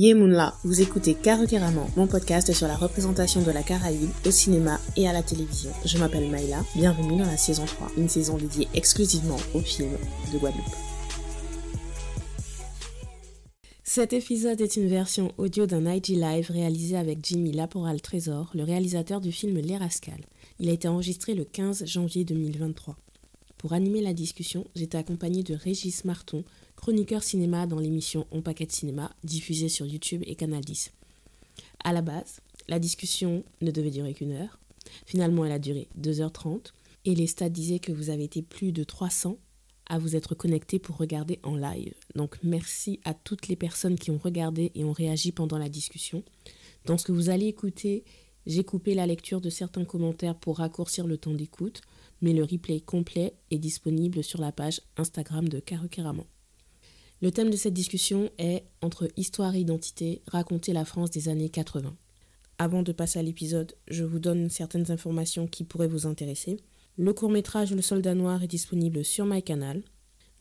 Yemunla, vous écoutez Karukeraman, mon podcast sur la représentation de la Caraïbe au cinéma et à la télévision. Je m'appelle Maïla, bienvenue dans la saison 3, une saison dédiée exclusivement aux films de Guadeloupe. Cet épisode est une version audio d'un IG Live réalisé avec Jimmy Laporal Trésor, le réalisateur du film Les Rascals. Il a été enregistré le 15 janvier 2023. Pour animer la discussion, j'étais accompagnée de Régis Marton, chroniqueur cinéma dans l'émission On Paquet Cinéma, diffusée sur YouTube et Canal 10. À la base, la discussion ne devait durer qu'une heure. Finalement, elle a duré 2h30 et les stats disaient que vous avez été plus de 300 à vous être connectés pour regarder en live. Donc merci à toutes les personnes qui ont regardé et ont réagi pendant la discussion. Dans ce que vous allez écouter, j'ai coupé la lecture de certains commentaires pour raccourcir le temps d'écoute, mais le replay complet est disponible sur la page Instagram de Karukeraman. Le thème de cette discussion est Entre histoire et identité, raconter la France des années 80. Avant de passer à l'épisode, je vous donne certaines informations qui pourraient vous intéresser. Le court-métrage Le Soldat Noir est disponible sur MyCanal.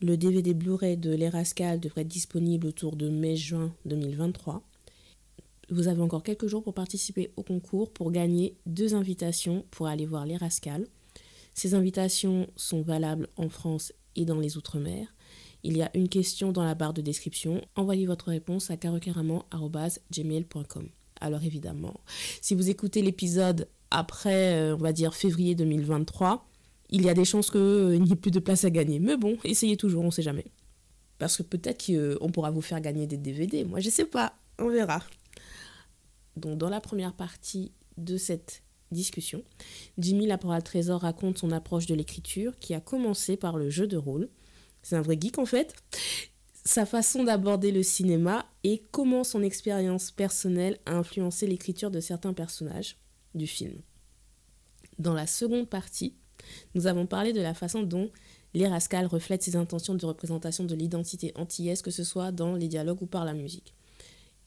Le DVD Blu-ray de Les Rascals devrait être disponible autour de mai-juin 2023. Vous avez encore quelques jours pour participer au concours pour gagner deux invitations pour aller voir Les Rascals. Ces invitations sont valables en France et dans les Outre-mer. Il y a une question dans la barre de description. Envoyez votre réponse à carocaramon.gmail.com. Alors évidemment, si vous écoutez l'épisode après, euh, on va dire, février 2023, il y a des chances qu'il euh, n'y ait plus de place à gagner. Mais bon, essayez toujours, on ne sait jamais. Parce que peut-être qu'on pourra vous faire gagner des DVD. Moi, je ne sais pas. On verra. Donc, dans la première partie de cette discussion, Jimmy Laporal Trésor raconte son approche de l'écriture qui a commencé par le jeu de rôle c'est un vrai geek en fait, sa façon d'aborder le cinéma et comment son expérience personnelle a influencé l'écriture de certains personnages du film. Dans la seconde partie, nous avons parlé de la façon dont Les Rascals reflètent ses intentions de représentation de l'identité antillaise, que ce soit dans les dialogues ou par la musique.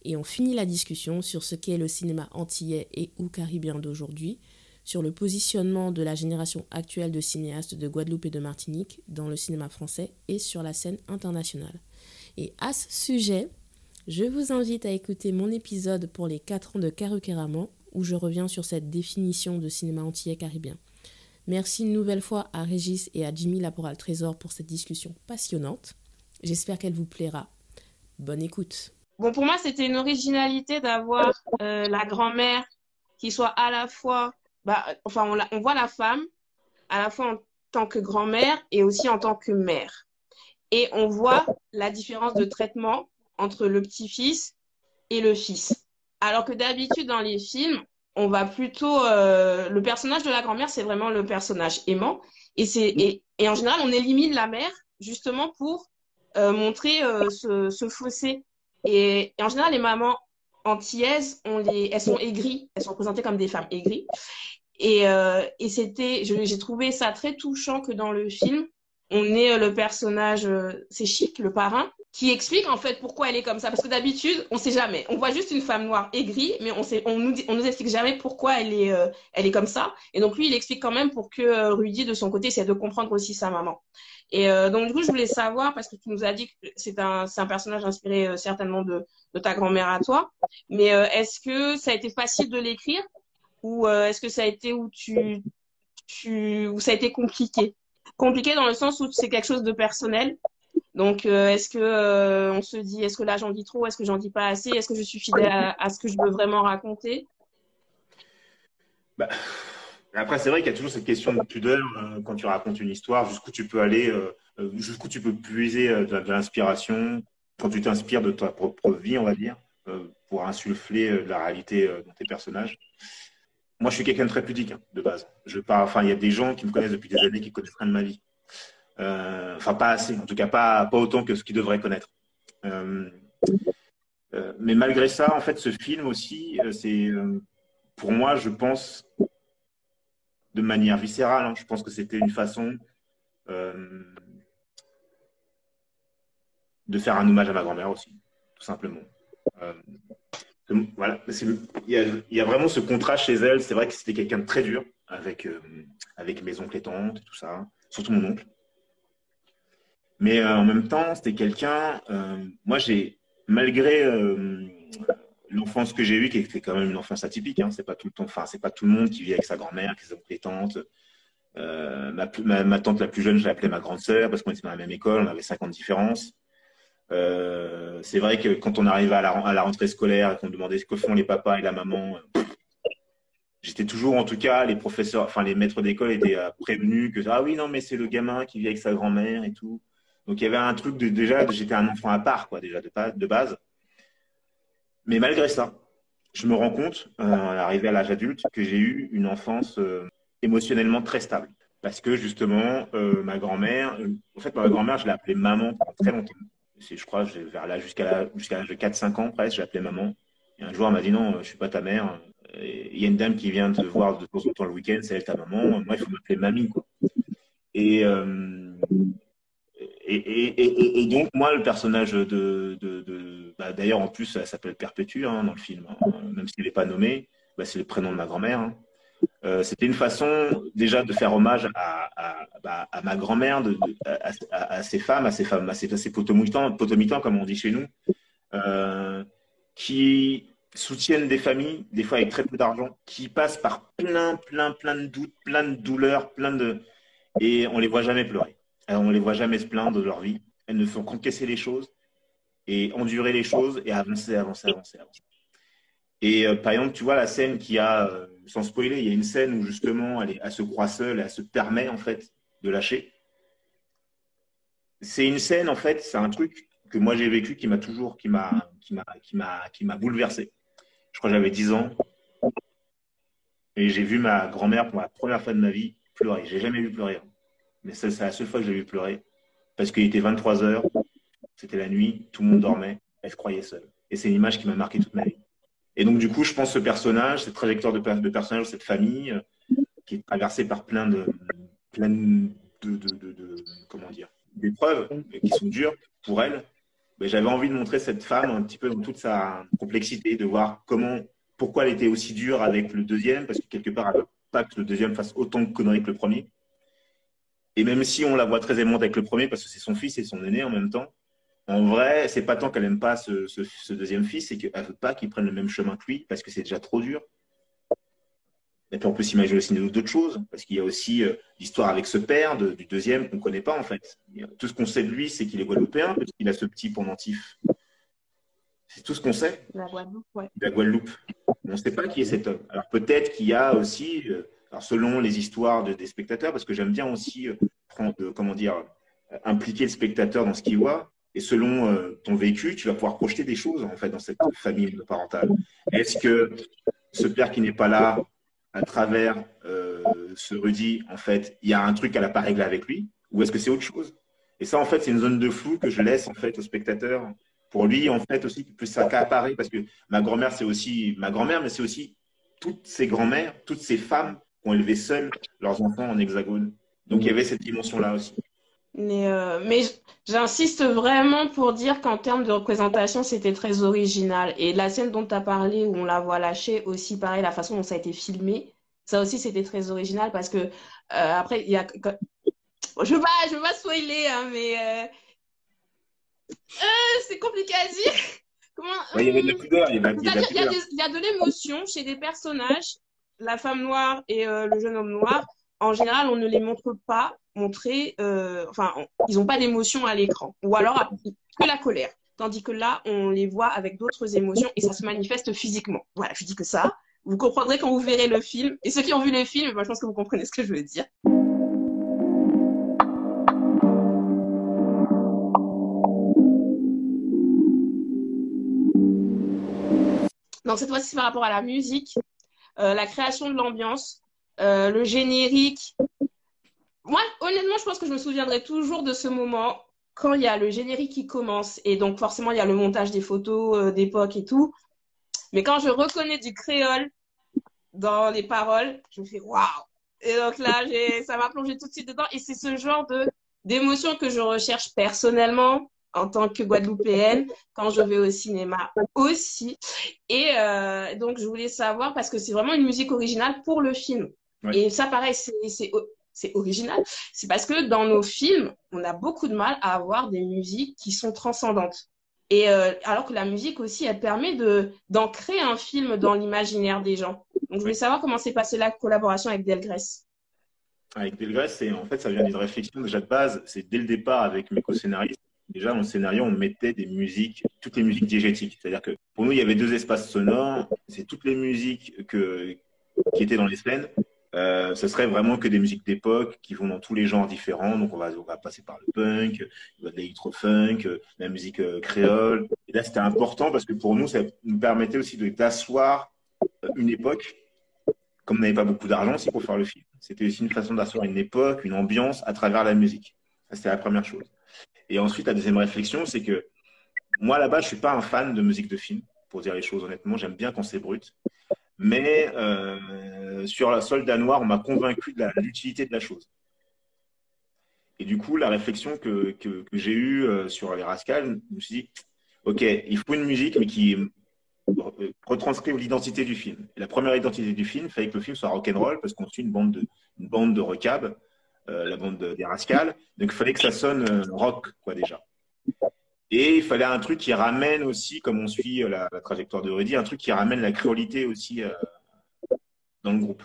Et on finit la discussion sur ce qu'est le cinéma antillais et ou caribéen d'aujourd'hui, sur le positionnement de la génération actuelle de cinéastes de Guadeloupe et de Martinique dans le cinéma français et sur la scène internationale. Et à ce sujet, je vous invite à écouter mon épisode pour les 4 ans de Karukeraman où je reviens sur cette définition de cinéma antillais caribéen. Merci une nouvelle fois à Régis et à Jimmy Laporal Trésor pour cette discussion passionnante. J'espère qu'elle vous plaira. Bonne écoute. Bon, pour moi, c'était une originalité d'avoir euh, la grand-mère qui soit à la fois bah, enfin, on, on voit la femme à la fois en tant que grand-mère et aussi en tant que mère. Et on voit la différence de traitement entre le petit-fils et le fils. Alors que d'habitude, dans les films, on va plutôt. Euh, le personnage de la grand-mère, c'est vraiment le personnage aimant. Et, et, en général, on élimine la mère justement pour euh, montrer euh, ce, ce, fossé. Et, en général, les mamans antillaises, on les, elles sont aigries, elles sont présentées comme des femmes aigries. Et, euh, c'était, j'ai trouvé ça très touchant que dans le film, on ait euh, le personnage, euh, c'est Chic, le parrain, qui explique en fait pourquoi elle est comme ça. Parce que d'habitude, on sait jamais. On voit juste une femme noire aigrie, mais on on nous, explique jamais pourquoi elle est, elle est comme ça. Et donc lui, il explique quand même pour que Rudy, de son côté, essaie de comprendre aussi sa maman. Et donc du coup, je voulais savoir parce que tu nous as dit que c'est un, un personnage inspiré certainement de, de ta grand-mère à toi. Mais est-ce que ça a été facile de l'écrire ou euh, est-ce que ça a été où tu, tu où ça a été compliqué? Compliqué dans le sens où c'est quelque chose de personnel. Donc, euh, est-ce que euh, on se dit, est-ce que là j'en dis trop, est-ce que j'en dis pas assez, est-ce que je suis fidèle à, ce que je veux vraiment raconter? Bah, Après, c'est vrai qu'il y a toujours cette question de pudeur quand tu racontes une histoire, jusqu'où tu peux aller, jusqu'où tu peux puiser de, l'inspiration, quand tu t'inspires de ta propre vie, on va dire, pour insuffler la réalité dans tes personnages. Moi, je suis quelqu'un de très pudique hein, de base. Je pas, enfin, il y a des gens qui me connaissent depuis des années qui connaissent rien de ma vie. Euh, enfin, pas assez, en tout cas pas, pas autant que ce qu'ils devraient connaître. Euh, euh, mais malgré ça, en fait, ce film aussi, c'est pour moi, je pense, de manière viscérale, hein, je pense que c'était une façon de faire un hommage à ma grand-mère aussi, tout simplement voilà, il y, a, vraiment ce contraste chez elle. C'est vrai que c'était quelqu'un de très dur avec, euh, avec mes oncles et tantes et tout ça, surtout mon oncle. Mais euh, en même temps, c'était quelqu'un. Euh, moi, j'ai, malgré l'enfance que j'ai eue, qui était quand même une enfance atypique. Hein. C'est pas tout le temps, enfin, c'est pas tout le monde qui vit avec sa grand-mère, avec ses oncles et tantes. Euh, ma, ma, tante la plus jeune, je l'appelais ma grande sœur parce qu'on était dans la même école, on avait 50 ans de différence. Euh, c'est vrai que quand on arrivait à la, à la rentrée scolaire et qu'on demandait ce que font les papas et la maman, j'étais toujours, en tout cas, les professeurs, enfin les maîtres d'école étaient euh, prévenus que ah oui non mais c'est le gamin qui vit avec sa grand-mère et tout. Donc il y avait un truc de déjà, j'étais un enfant à part quoi déjà de base. Mais malgré ça, je me rends compte, euh, arrivé à l'âge adulte, que j'ai eu une enfance euh, émotionnellement très stable. Parce que justement, euh, ma grand-mère, euh, en fait, ma grand-mère, je l'ai appelée maman pendant très longtemps. Je crois, vers là, jusqu'à l'âge de 4-5 ans presque, je l'appelais maman. Et un jour, elle m'a dit non, je suis pas ta mère. Il y a une dame qui vient te voir de temps en temps le week-end, c'est elle ta maman. Moi, il faut m'appeler mamie. Et, et, et, donc, moi, le personnage de, de bah, D'ailleurs, en plus, elle s'appelle Perpétue hein, dans le film, hein, même s'il n'est pas nommé, bah, c'est le prénom de ma grand-mère. Hein. Euh, C'était une façon déjà de faire hommage à, bah, ma grand-mère, à, à, ces femmes, à ces femmes, à ces, ces potomitans, comme on dit chez nous, euh, qui soutiennent des familles, des fois avec très peu d'argent, qui passent par plein, plein, plein de doutes, plein de douleurs, plein de. Et on les voit jamais pleurer. Alors, on les voit jamais se plaindre de leur vie. Elles ne font qu'encaisser les choses et endurer les choses et avancer, avancer, avancer, avancer. Et euh, par exemple, tu vois la scène qui a, euh, sans spoiler, il y a une scène où justement elle, se croit seule, elle se permet en fait de lâcher. C'est une scène en fait, c'est un truc que moi j'ai vécu qui m'a toujours, qui m'a, qui m'a, qui m'a, qui m'a bouleversé. Je crois que j'avais 10 ans et j'ai vu ma grand-mère pour la première fois de ma vie pleurer. J'ai jamais vu pleurer. Mais c'est la seule fois que j'ai vu pleurer. Parce qu'il était 23 heures, c'était la nuit, tout le monde dormait, elle se croyait seule. Et c'est une image qui m'a marqué toute ma vie. Et donc, du coup, je pense ce personnage, cette trajectoire de, de personnage, cette famille, euh, qui est traversée par plein de, plein de, de, de, de comment dire, d'épreuves qui sont dures pour elle. Mais j'avais envie de montrer cette femme un petit peu dans toute sa complexité, de voir comment, pourquoi elle était aussi dure avec le deuxième, parce que quelque part, elle veut pas que le deuxième fasse autant de conneries que le premier. Et même si on la voit très aimante avec le premier, parce que c'est son fils et son aîné en même temps, en vrai, c'est pas tant qu'elle n'aime pas ce, ce, ce, deuxième fils, c'est qu'elle veut pas qu'il prenne le même chemin que lui, parce que c'est déjà trop dur. Et puis on peut s'imaginer aussi d'autres choses, parce qu'il y a aussi euh, l'histoire avec ce père de, du deuxième qu'on ne connaît pas en fait. Tout ce qu'on sait de lui, c'est qu'il est guadeloupéen, parce qu'il a ce petit pendentif. C'est tout ce qu'on sait. La Guadeloupe, ouais. La Guadeloupe. On ne sait pas qui est cet homme. Alors peut-être qu'il y a aussi, euh, alors selon les histoires de, des spectateurs, parce que j'aime bien aussi euh, prendre, comment dire, impliquer le spectateur dans ce qu'il voit. Et selon euh, ton vécu, tu vas pouvoir projeter des choses en fait dans cette famille parentale. Est-ce que ce père qui n'est pas là, à travers euh, ce Rudy, en fait, il y a un truc qu'elle n'a pas réglé avec lui, ou est-ce que c'est autre chose? Et ça, en fait, c'est une zone de flou que je laisse en fait au spectateur. Pour lui, en fait, aussi, qu'il puisse s'accaparer, parce que ma grand-mère, c'est aussi ma grand-mère, mais c'est aussi toutes ces grand-mères, toutes ces femmes qui ont élevé seules leurs enfants en hexagone. Donc, il y avait cette dimension-là aussi. Mais, euh, mais j'insiste vraiment pour dire qu'en termes de représentation, c'était très original. Et la scène dont tu as parlé, où on la voit lâcher, aussi pareil, la façon dont ça a été filmé, ça aussi, c'était très original parce que euh, après, il y a. Je veux pas, je veux pas spoiler, hein, mais euh... euh c'est compliqué à dire. Comment ouais, Il y avait de la pudeur. Il y, a, il, y a, il, y a des, il y a de l'émotion chez des personnages, la femme noire et euh, le jeune homme noir. En général, on ne les montre pas montrer, euh, enfin, ils n'ont pas d'émotion à l'écran, ou alors que la colère. Tandis que là, on les voit avec d'autres émotions et ça se manifeste physiquement. Voilà, je dis que ça. Vous comprendrez quand vous verrez le film. Et ceux qui ont vu le film, je pense que vous comprenez ce que je veux dire. Donc cette fois-ci, par rapport à la musique, euh, la création de l'ambiance, euh, le générique. Moi, honnêtement, je pense que je me souviendrai toujours de ce moment quand il y a le générique qui commence et donc forcément il y a le montage des photos euh, d'époque et tout. Mais quand je reconnais du créole dans les paroles, je me fais waouh. Et donc là, ça m'a plongé tout de suite dedans et c'est ce genre de d'émotion que je recherche personnellement en tant que Guadeloupéenne quand je vais au cinéma aussi. Et euh, donc, je voulais savoir, parce que c'est vraiment une musique originale pour le film. Ouais. Et ça, pareil, c'est original. C'est parce que dans nos films, on a beaucoup de mal à avoir des musiques qui sont transcendantes. Et euh, alors que la musique aussi, elle permet de d'ancrer un film dans l'imaginaire des gens. Donc, je voulais savoir comment s'est passée la collaboration avec Delgrès. Avec Delgrès, c'est en fait, ça vient d'une réflexion déjà de base. C'est dès le départ avec mes co-scénaristes. Déjà, dans le scénario, on mettait des musiques, toutes les musiques diégétiques. C'est-à-dire que pour nous, il y avait deux espaces sonores. C'est toutes les musiques que, qui étaient dans les scènes euh, ce serait vraiment que des musiques d'époque qui vont dans tous les genres différents. Donc, on va, passer par le punk, l'électro-funk, la musique euh, créole. Et là, c'était important parce que pour nous, ça nous permettait aussi d'asseoir une époque. Comme on n'avait pas beaucoup d'argent aussi pour faire le film, c'était aussi une façon d'asseoir une époque, une ambiance à travers la musique. Ça, c'était la première chose. Et ensuite, la deuxième réflexion, c'est que moi, là-bas, je suis pas un fan de musique de film, pour dire les choses honnêtement. J'aime bien quand c'est brut. Mais euh, sur la soldat noir, on m'a convaincu de l'utilité de la chose. Et du coup, la réflexion que, que, j'ai eue euh, sur les Rascals, je me suis dit, OK, il faut une musique, mais qui euh, retranscrit l'identité du film. Et la première identité du film, il fallait que le film soit rock'n'roll, parce qu'on suit une bande de, une bande de recab, la bande des Rascals. Donc, il fallait que ça sonne rock, quoi, déjà. Et il fallait un truc qui ramène aussi, comme on suit la, trajectoire de Rudy, un truc qui ramène la créolité aussi euh, dans le groupe.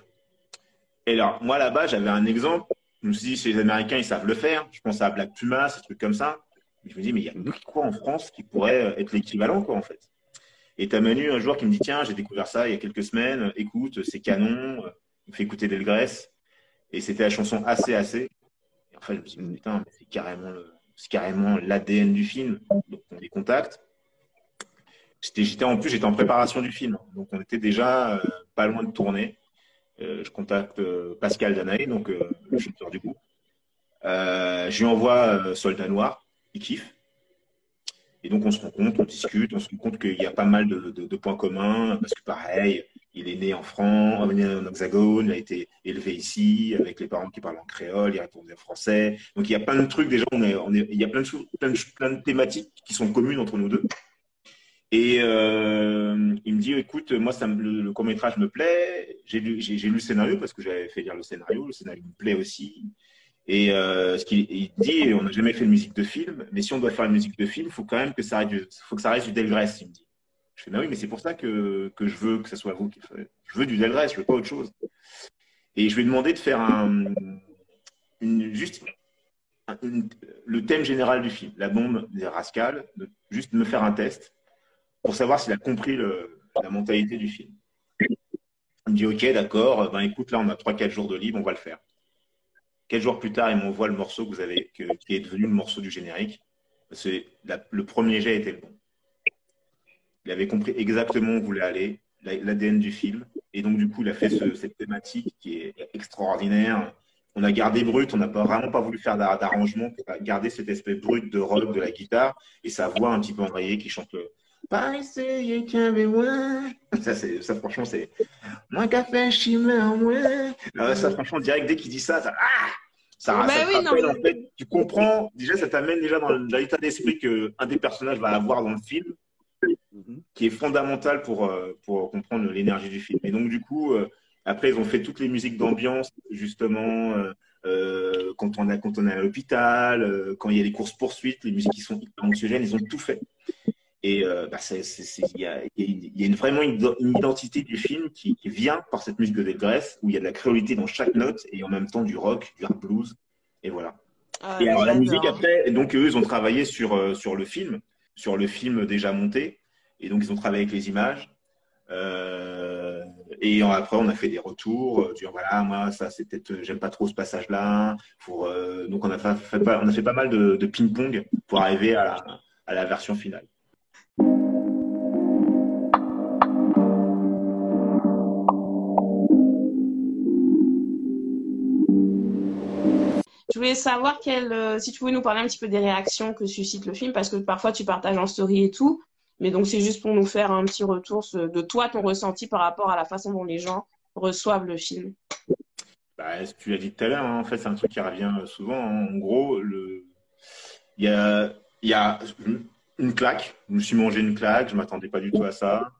Et alors, moi là-bas, j'avais un exemple. Je me suis dit, les Américains, ils savent le faire. Je pense à Black Puma, ces trucs comme ça. je me dis, mais il y a quoi en France qui pourrait être l'équivalent, quoi, en fait. Et tu as Manu un jour qui me dit, tiens, j'ai découvert ça il y a quelques semaines. Écoute, c'est canon. Il me fait écouter Delgrès. Et c'était la chanson Assez, Assez. Et en fait, je me suis dit, putain, mais c'est carrément le c'est carrément l'ADN du film. Donc, on les contacte. J'étais, en plus, j'étais en préparation du film. Donc, on était déjà euh, pas loin de tourner. Euh, je contacte euh, Pascal Danaé, donc le chanteur du groupe. je lui envoie Soldat Noir. Il kiffe. Et donc, on se rend compte, on discute, on se rend compte qu'il y a pas mal de, points communs, parce que pareil, il est né en France, est né en Hexagone, il a été élevé ici, avec les parents qui parlent en créole, il répondait en français. Donc, il y a plein de trucs, déjà, on il y a plein de, choses, thématiques qui sont communes entre nous deux. Et euh, il me dit, écoute, moi, le, court-métrage me plaît, j'ai lu, le scénario, parce que j'avais fait lire le scénario, le scénario me plaît aussi. Et euh, ce qu'il dit, on n'a jamais fait de musique de film, mais si on doit faire une musique de film, il faut quand même que ça reste du, du Delgrès, il me dit. Je fais, bah oui, mais c'est pour ça que, que, je veux que ce soit vous qui faites. Je veux du Delgrès, je veux pas autre chose. Et je lui ai demandé de faire un, juste le thème général du film, la bombe des rascals, de juste me faire un test pour savoir s'il a compris la mentalité du film. Il me dit, ok, d'accord, ben écoute, là on a 3-4 jours de libre, on va le faire. Quelques jours plus tard, il m'envoie le morceau que vous avez, qui est devenu le morceau du générique. C'est le premier jet était bon. Il avait compris exactement où voulait aller, l'ADN du film. Et donc, du coup, il a fait cette thématique qui est extraordinaire. On a gardé brut, on n'a pas, vraiment pas voulu faire d'arrangement pour garder cet aspect brut de rock de la guitare et sa voix un petit peu enrayée qui chante Pas essayer qu'un Ça, ça, franchement, c'est. Moins café, chimère, moins. Ça, franchement, direct, dès qu'il dit ça, ça. Ah ça, en fait, tu comprends, déjà, ça t'amène déjà dans l'état d'esprit qu'un des personnages va avoir dans le film, qui est fondamental pour, euh, pour comprendre l'énergie du film. Et donc, du coup, euh, après, ils ont fait toutes les musiques d'ambiance, justement, euh, quand, on a, quand on est à l'hôpital, quand il y a les courses-poursuites, les musiques qui sont anxiogènes, ils ont tout fait. Et bah, il y a, y a vraiment une, identité du film qui, vient par cette musique de Delgrès, où il y a de la créolité dans chaque note et en même temps du rock, du hard blues. Et voilà. Ah, et alors, la musique, après, donc eux, ils ont travaillé sur, sur le film, sur le film déjà monté. Et donc, ils ont travaillé avec les images. Euh, et après, on a fait des retours. Euh, dire voilà, moi, ça, c'est peut-être, euh, j'aime pas trop ce passage-là. Donc, on a fait, pas mal de, ping-pong pour arriver à la, version finale. Je voulais savoir si tu pouvais nous parler un petit peu des réactions que suscite le film, parce que parfois tu partages en story et tout. Mais donc, c'est juste pour nous faire un petit retour de toi, ton ressenti par rapport à la façon dont les gens reçoivent le film. Bah, tu l'as dit tout à l'heure, hein, en fait, c'est un truc qui revient souvent. Hein. En gros, il, y a, une claque. Je me suis mangé une claque, je ne m'attendais pas du tout à ça.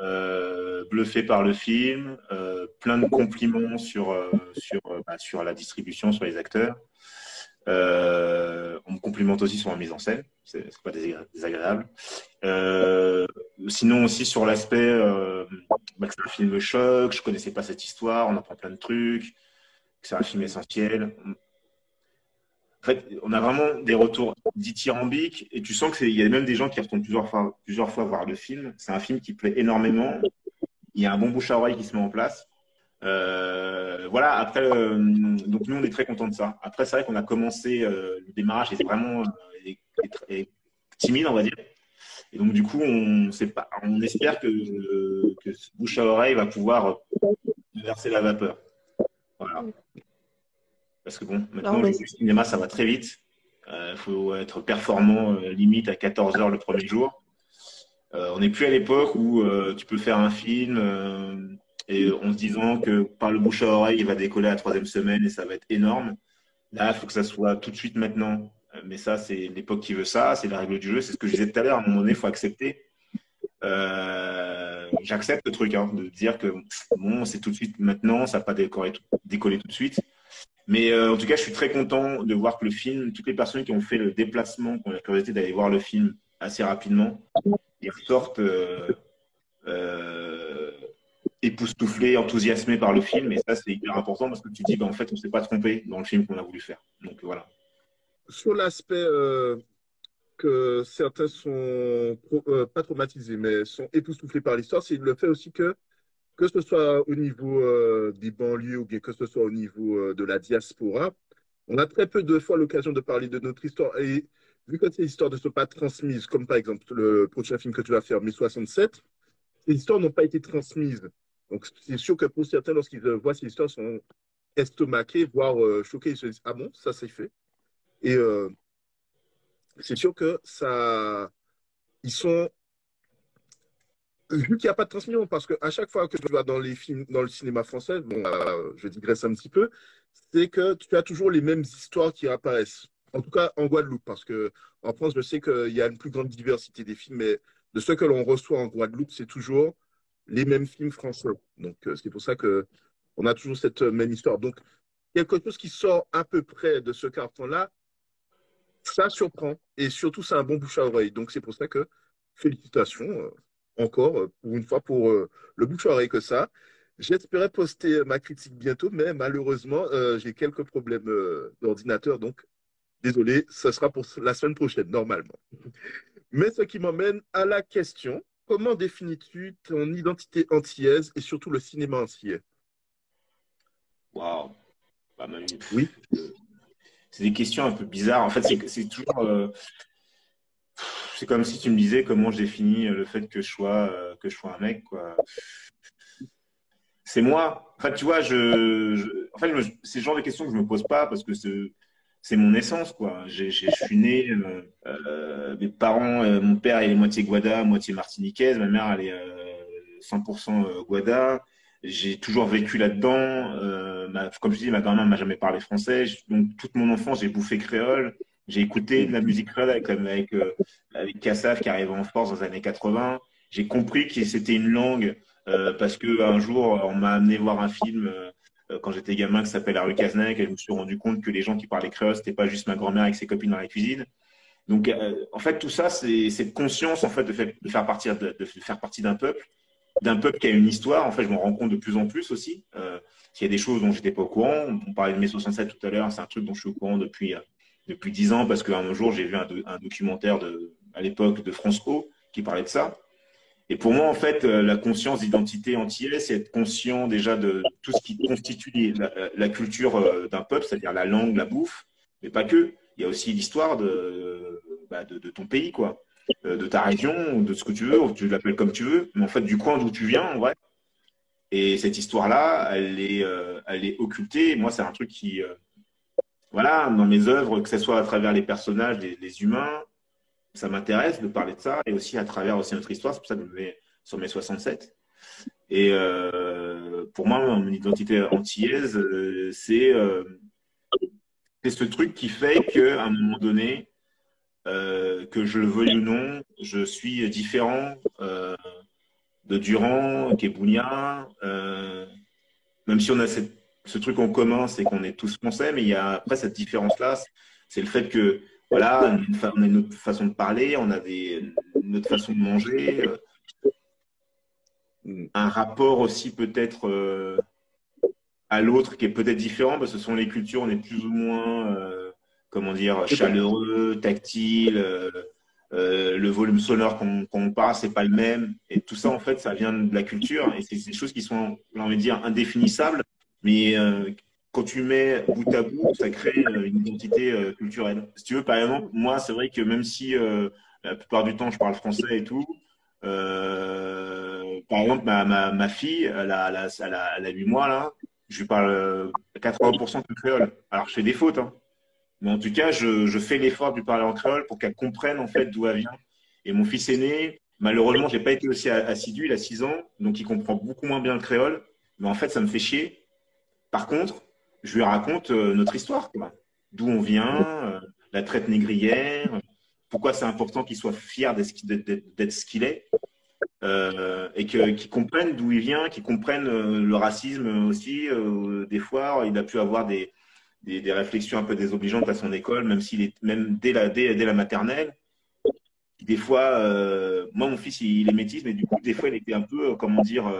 Euh, bluffé par le film, euh, plein de compliments euh, sur, bah, sur la distribution, sur les acteurs. Euh, on me complimente aussi sur la mise en scène, c'est pas désagréable. Euh, sinon aussi sur l'aspect, euh, bah, que c'est un film choc, je connaissais pas cette histoire, on apprend plein de trucs, que c'est un film essentiel. En fait, on a vraiment des retours dithyrambiques et tu sens qu'il y a même des gens qui retournent plusieurs fois, plusieurs fois voir le film. C'est un film qui plaît énormément. Il y a un bon bouche à oreille qui se met en place. Euh, voilà, après, euh, donc nous, on est très contents de ça. Après, c'est vrai qu'on a commencé, euh, le démarrage est vraiment très timide, on va dire. Et donc, du coup, on, pas, on espère que, que ce bouche à oreille va pouvoir verser la vapeur. Voilà. Parce que bon, maintenant, le cinéma, ça va très vite. Il faut être performant, limite à 14 heures le premier jour. on n'est plus à l'époque où tu peux faire un film et en se disant que par le bouche à oreille, il va décoller la troisième semaine et ça va être énorme. Là, il faut que ça soit tout de suite maintenant. Mais ça, c'est l'époque qui veut ça, c'est la règle du jeu. C'est ce que je disais tout à l'heure. À un moment donné, il faut accepter. Euh, J'accepte le truc, hein, de dire que bon, c'est tout de suite maintenant, ça va pas décoller, tout de suite. Mais euh, en tout cas, je suis très content de voir que le film, toutes les personnes qui ont fait le déplacement, qui ont la curiosité d'aller voir le film assez rapidement, ils ressortent euh, euh époustouflé, enthousiasmé par le film. Et ça, c'est hyper important parce que tu dis, bah, en fait, on ne s'est pas trompé dans le film qu'on a voulu faire. Donc voilà. Sur l'aspect euh, que certains sont euh, pas traumatisés, mais sont époustouflés par l'histoire, c'est le fait aussi que, que ce soit au niveau euh, des banlieues ou bien que ce soit au niveau de la diaspora, on a très peu de fois l'occasion de parler de notre histoire. Et vu que ces histoires ne sont pas transmises, comme par exemple le prochain film que tu vas faire, 1067, ces histoires n'ont pas été transmises. Donc, c'est sûr que pour certains, lorsqu'ils voient ces histoires, ils sont estomaqués, voire euh, choqués. Ils se disent Ah bon, ça c'est fait? Et euh, c'est sûr que ça. Ils sont. Vu qu'il n'y a pas de transmission, parce qu'à chaque fois que tu vas dans les films, dans le cinéma français, bon, euh, je digresse un petit peu, c'est que tu as toujours les mêmes histoires qui apparaissent. En tout cas, en Guadeloupe, parce que en France, je sais qu'il y a une plus grande diversité des films, mais de ce que l'on reçoit en Guadeloupe, c'est toujours les mêmes films français. Donc, euh, c'est pour ça que on a toujours cette euh, même histoire. Donc, quelque chose qui sort à peu près de ce carton-là, ça surprend. Et surtout, c'est un bon bouche à oreille. Donc, c'est pour ça que félicitations euh, encore, pour une fois, pour le bouche à oreille que ça. J'espérais poster ma critique bientôt, mais malheureusement, j'ai quelques problèmes d'ordinateur. Donc, désolé, ça sera pour la semaine prochaine, normalement. Mais ce qui m'emmène à la question Comment définis-tu ton identité antillaise et surtout le cinéma antillais? Waouh Oui. C'est des questions un peu bizarres. En fait, c'est toujours. Euh, c'est comme si tu me disais comment je définis le fait que je sois, euh, que je sois un mec. C'est moi. En fait, tu vois, je, en fait, c'est le genre de questions que je ne me pose pas parce que c'est mon essence, quoi. Je suis né, euh, euh, mes parents, euh, mon père, il est moitié Guada, moitié martiniquaise, ma mère, elle est 100% Guada. J'ai toujours vécu là-dedans. comme je dis, ma grand-mère m'a jamais parlé français. Donc, toute mon enfance, j'ai bouffé créole. J'ai écouté de la musique créole avec, avec, avec Kassaf qui arrivait en force dans les années 80. J'ai compris que c'était une langue parce que un jour, on m'a amené voir un film euh, quand j'étais gamin qui s'appelle La rue Cazenec et je me suis rendu compte que les gens qui parlaient créole, c'était pas juste ma grand-mère avec ses copines dans la cuisine. Donc, euh, en fait, tout ça, c'est cette conscience en fait de, faire partie de, faire partie d'un peuple, d'un peuple qui a une histoire. En fait, je m'en rends compte de plus en plus aussi. Euh, il y a des choses dont j'étais pas au courant. On parlait de mai 67 tout à l'heure. C'est un truc dont je suis au courant depuis euh, depuis dix ans parce qu'un jour j'ai vu un, un, documentaire de à l'époque de France O qui parlait de ça. Et pour moi, en fait, euh, la conscience d'identité entière, c'est être conscient déjà de tout ce qui constitue la, culture euh, d'un peuple, c'est-à-dire la langue, la bouffe, mais pas que. Il y a aussi l'histoire de, bah, de, ton pays, quoi, euh, de ta région, de ce que tu veux, tu l'appelles comme tu veux, mais en fait, du coin d'où tu viens, en vrai. Et cette histoire-là, elle est, elle est occultée. Moi, c'est un truc qui, voilà, dans mes œuvres, que ce soit à travers les personnages, les humains, ça m'intéresse de parler de ça et aussi à travers aussi notre histoire. C'est pour ça que je me mets sur mes 67. Et euh, pour moi, mon identité antillaise, euh, c'est euh, ce truc qui fait qu'à un moment donné, que je le veuille ou non, je suis différent de Durand, Kebounia, même si on a ce truc en commun, c'est qu'on est tous français, mais il y a après cette différence-là, C'est le fait que, voilà, on a une autre façon de parler, on a des, une autre façon de manger, euh, un rapport aussi peut-être euh, à l'autre qui est peut-être différent, parce que ce sont les cultures, on est plus ou moins, euh, comment dire, chaleureux, tactile. le volume sonore qu'on qu parle, c'est pas le même. Et tout ça, en fait, ça vient de la culture. Et c'est des choses qui sont, j'ai envie de dire, indéfinissables, mais quand tu mets bout à bout, ça crée une identité culturelle. Si tu veux, par exemple, moi, c'est vrai que même si la plupart du temps, je parle français et tout, euh, par exemple, ma, ma, ma, fille, elle a, elle, a, elle, a, elle a 8 mois, là, je lui parle 80% de créole. Alors, je fais des fautes, hein. mais en tout cas, je, je fais l'effort de lui parler en créole pour qu'elle comprenne en fait d'où elle vient. Et mon fils aîné, malheureusement, j'ai pas été aussi assidu, il a 6 ans, donc il comprend beaucoup moins bien le créole, mais en fait, ça me fait chier. Par contre, je lui raconte euh, notre histoire, d'où on vient, euh, la traite négrière, pourquoi c'est important qu'il soit fier d'être ce qu'il est. Euh, et qu'il comprenne d'où il vient, qu'il comprenne le racisme aussi. Des fois, il a pu avoir des, des, réflexions un peu désobligeantes à son école, même dès la, dès la maternelle. Des fois, moi, mon fils, il, il, est métis, mais du coup, des fois, il était un peu, comment dire,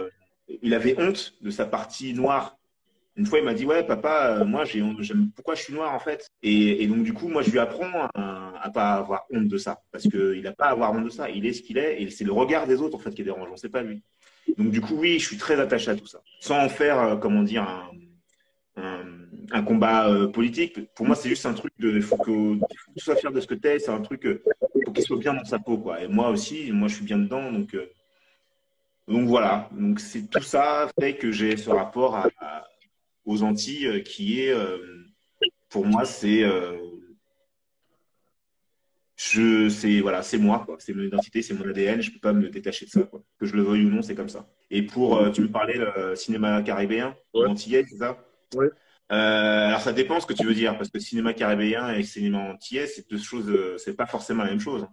il avait honte de sa partie noire une fois, il m'a dit Ouais, papa, euh, moi, j'aime pourquoi je suis noir en fait? Et, donc, du coup, moi, je lui apprends à, à pas avoir honte de ça. Parce qu'il n'a pas à avoir honte de ça. Il est ce qu'il est. Et c'est le regard des autres en fait qui est dérangeant. C'est pas lui. Donc, du coup, oui, je suis très attaché à tout ça. Sans en faire, euh, comment dire, un, combat euh, politique. Pour moi, c'est juste un truc de. Il faut que, tu sois fier de ce que tu es. C'est un truc. Faut qu'il soit bien dans sa peau. Quoi. Et moi aussi, moi, je suis bien dedans. Donc. Donc voilà, donc c'est tout ça fait que j'ai ce rapport à aux Antilles, euh, qui est, euh, pour moi, c'est euh, je c'est voilà c'est moi quoi. C'est mon identité c'est mon ADN je peux pas me détacher de ça quoi. que je le veuille ou non c'est comme ça. Et pour tu me parlais le cinéma caribéen ouais. antillais c'est ça? Ouais. euh, alors ça dépend ce que tu veux dire parce que cinéma caribéen et cinéma antillais c'est deux choses c'est pas forcément la même chose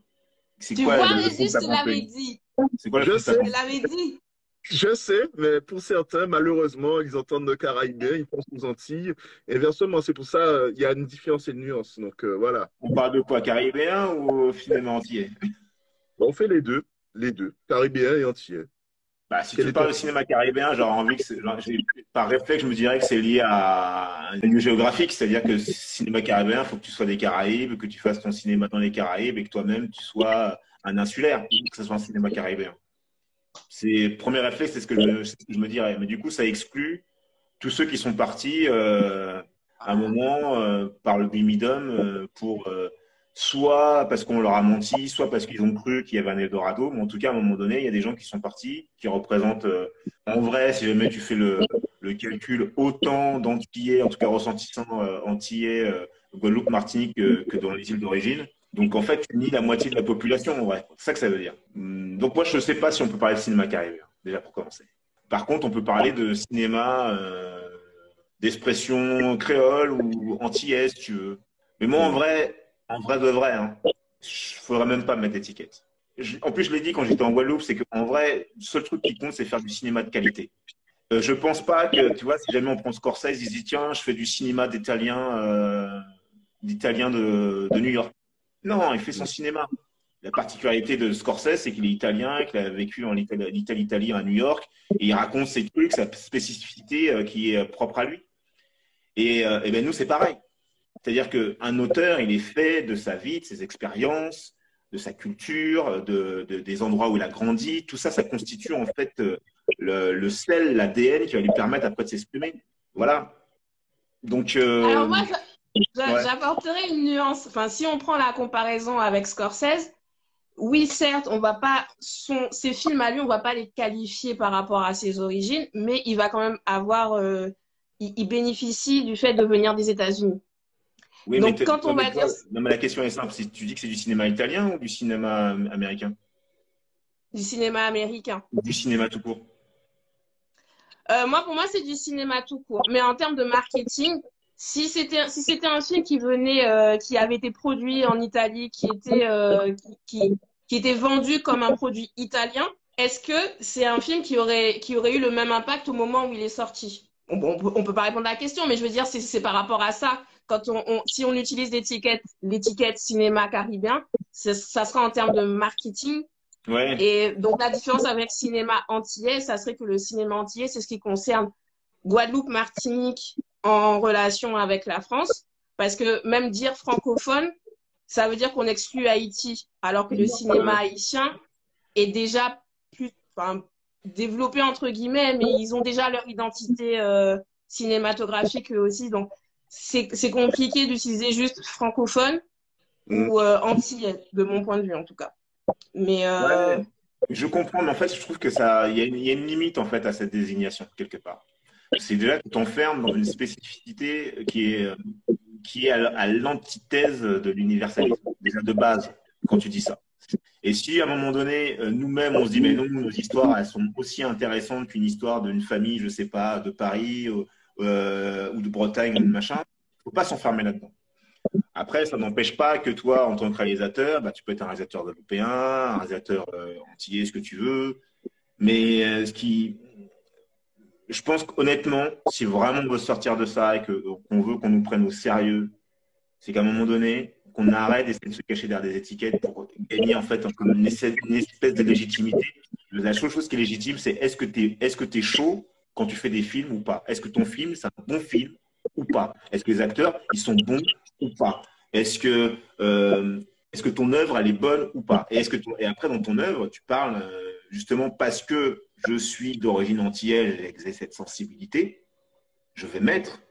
c'est tu quoi vois je l'avais dit. C'est quoi je l'avais dit je sais, mais pour certains, malheureusement, ils entendent le Caraïbien, ils pensent aux Antilles. Et inversement, c'est pour ça il y a une différence et une nuance. Donc euh, voilà. On parle de quoi Caribéen ou finalement antillais On fait les deux, les deux, Caribéen et antillais. Bah, si Quel tu parles de cinéma caribéen, j'aurais envie que par réflexe, je me dirais que c'est lié à un lieu géographique, c'est-à-dire que cinéma caribéen, il faut que tu sois des Caraïbes, que tu fasses ton cinéma dans les Caraïbes et que toi-même tu sois un insulaire, que ce soit un cinéma caribéen. C'est premier réflexe, c'est ce, que je, ce que je me dirais. Mais du coup, ça exclut tous ceux qui sont partis euh, à un moment euh, par le bimidum euh, pour soit parce qu'on leur a menti, soit parce qu'ils ont cru qu'il y avait un Eldorado. Mais en tout cas, à un moment donné, il y a des gens qui sont partis, qui représentent, en vrai, si jamais tu fais le, le calcul, autant d'Antillais, en tout cas ressentissants Antillais, Guadeloupe, Martinique, que, que dans les îles d'origine. Donc en fait, tu nies la moitié de la population en vrai. C'est ça que ça veut dire. Hum, donc moi, je ne sais pas si on peut parler de cinéma caribéen, déjà pour commencer. Par contre, on peut parler de cinéma euh, d'expression créole ou antillaise, si tu veux. Mais moi, en vrai, en vrai de vrai, hein, il faudrait même pas mettre d'étiquette. En plus, je l'ai dit quand j'étais en Guadeloupe, c'est qu'en vrai, le seul truc qui compte, c'est faire du cinéma de qualité. Euh, je pense pas que, tu vois, si jamais on prend Scorsese, il se dit, tiens, je fais du cinéma d'italien, euh, d'italien de New York. Non, il fait son cinéma. La particularité de Scorsese, c'est qu'il est italien, qu'il a vécu en Italie, à New York, et il raconte ses trucs, sa spécificité euh, qui est propre à lui. Et, euh, et ben nous, c'est pareil. C'est-à-dire qu'un auteur, il est fait de sa vie, de ses expériences, de sa culture, de, de, des endroits où il a grandi. Tout ça, ça constitue en fait euh, le, sel, l'ADN qui va lui permettre après de s'exprimer. Voilà. Donc. Euh... Alors moi, J'apporterai une nuance. Enfin, si on prend la comparaison avec Scorsese, oui, certes, on va pas son, ses films à lui, on va pas les qualifier par rapport à ses origines, mais il va quand même avoir, euh, il, il, bénéficie du fait de venir des États-Unis. Oui, Donc, mais quand on va dire, non, mais la question est simple. Si tu dis que c'est du cinéma italien ou du cinéma américain? Du cinéma américain. Du cinéma tout court? Euh, moi, pour moi, c'est du cinéma tout court. Mais en termes de marketing, si c'était si c'était un film qui venait euh, qui avait été produit en Italie qui était euh, qui, qui était vendu comme un produit italien est-ce que c'est un film qui aurait qui aurait eu le même impact au moment où il est sorti? On, ne peut pas répondre à la question, mais je veux dire, c'est par rapport à ça. Quand on, si on utilise l'étiquette, l'étiquette cinéma caribéen, ça sera en termes de marketing. Ouais. Et donc la différence avec cinéma antillais, ça serait que le cinéma antillais, c'est ce qui concerne Guadeloupe, Martinique en relation avec la France, parce que même dire francophone, ça veut dire qu'on exclut Haïti, alors que le cinéma haïtien est déjà plus, enfin, développé entre guillemets, mais ils ont déjà leur identité euh, cinématographique eux aussi. Donc, c'est compliqué d'utiliser juste francophone mm. ou euh, antillais, de mon point de vue en tout cas. Mais euh... je comprends, mais en fait, je trouve que ça, il y, y, a une limite en fait à cette désignation quelque part. C'est déjà que tu t'enfermes dans une spécificité qui est qui est à l'antithèse de l'universalisme déjà de base quand tu dis ça. Et si à un moment donné, euh, nous-mêmes, on se dit, mais non, nos histoires, elles sont aussi intéressantes qu'une histoire d'une famille, je sais pas, de Paris euh, ou de Bretagne, ou machin, il faut pas s'enfermer là-dedans. Après, ça n'empêche pas que toi, en tant que réalisateur, bah, tu peux être un réalisateur européen, un réalisateur euh, antillais, ce que tu veux. Mais ce qui, je pense qu'honnêtement, si vraiment on veut sortir de ça et qu'on veut qu'on nous prenne au sérieux, c'est qu'à un moment donné, qu'on arrête d'essayer de se cacher derrière des étiquettes pour gagner en fait une espèce de légitimité. La seule chose qui est légitime, c'est est-ce que tu es, chaud quand tu fais des films ou pas? Est-ce que ton film, c'est un bon film ou pas? Est-ce que les acteurs, ils sont bons ou pas? Est-ce que, euh, ton œuvre, elle est bonne ou pas? Et après, dans ton œuvre, tu parles euh, justement parce que je suis d'origine antillaise j'ai cette sensibilité, je vais mettre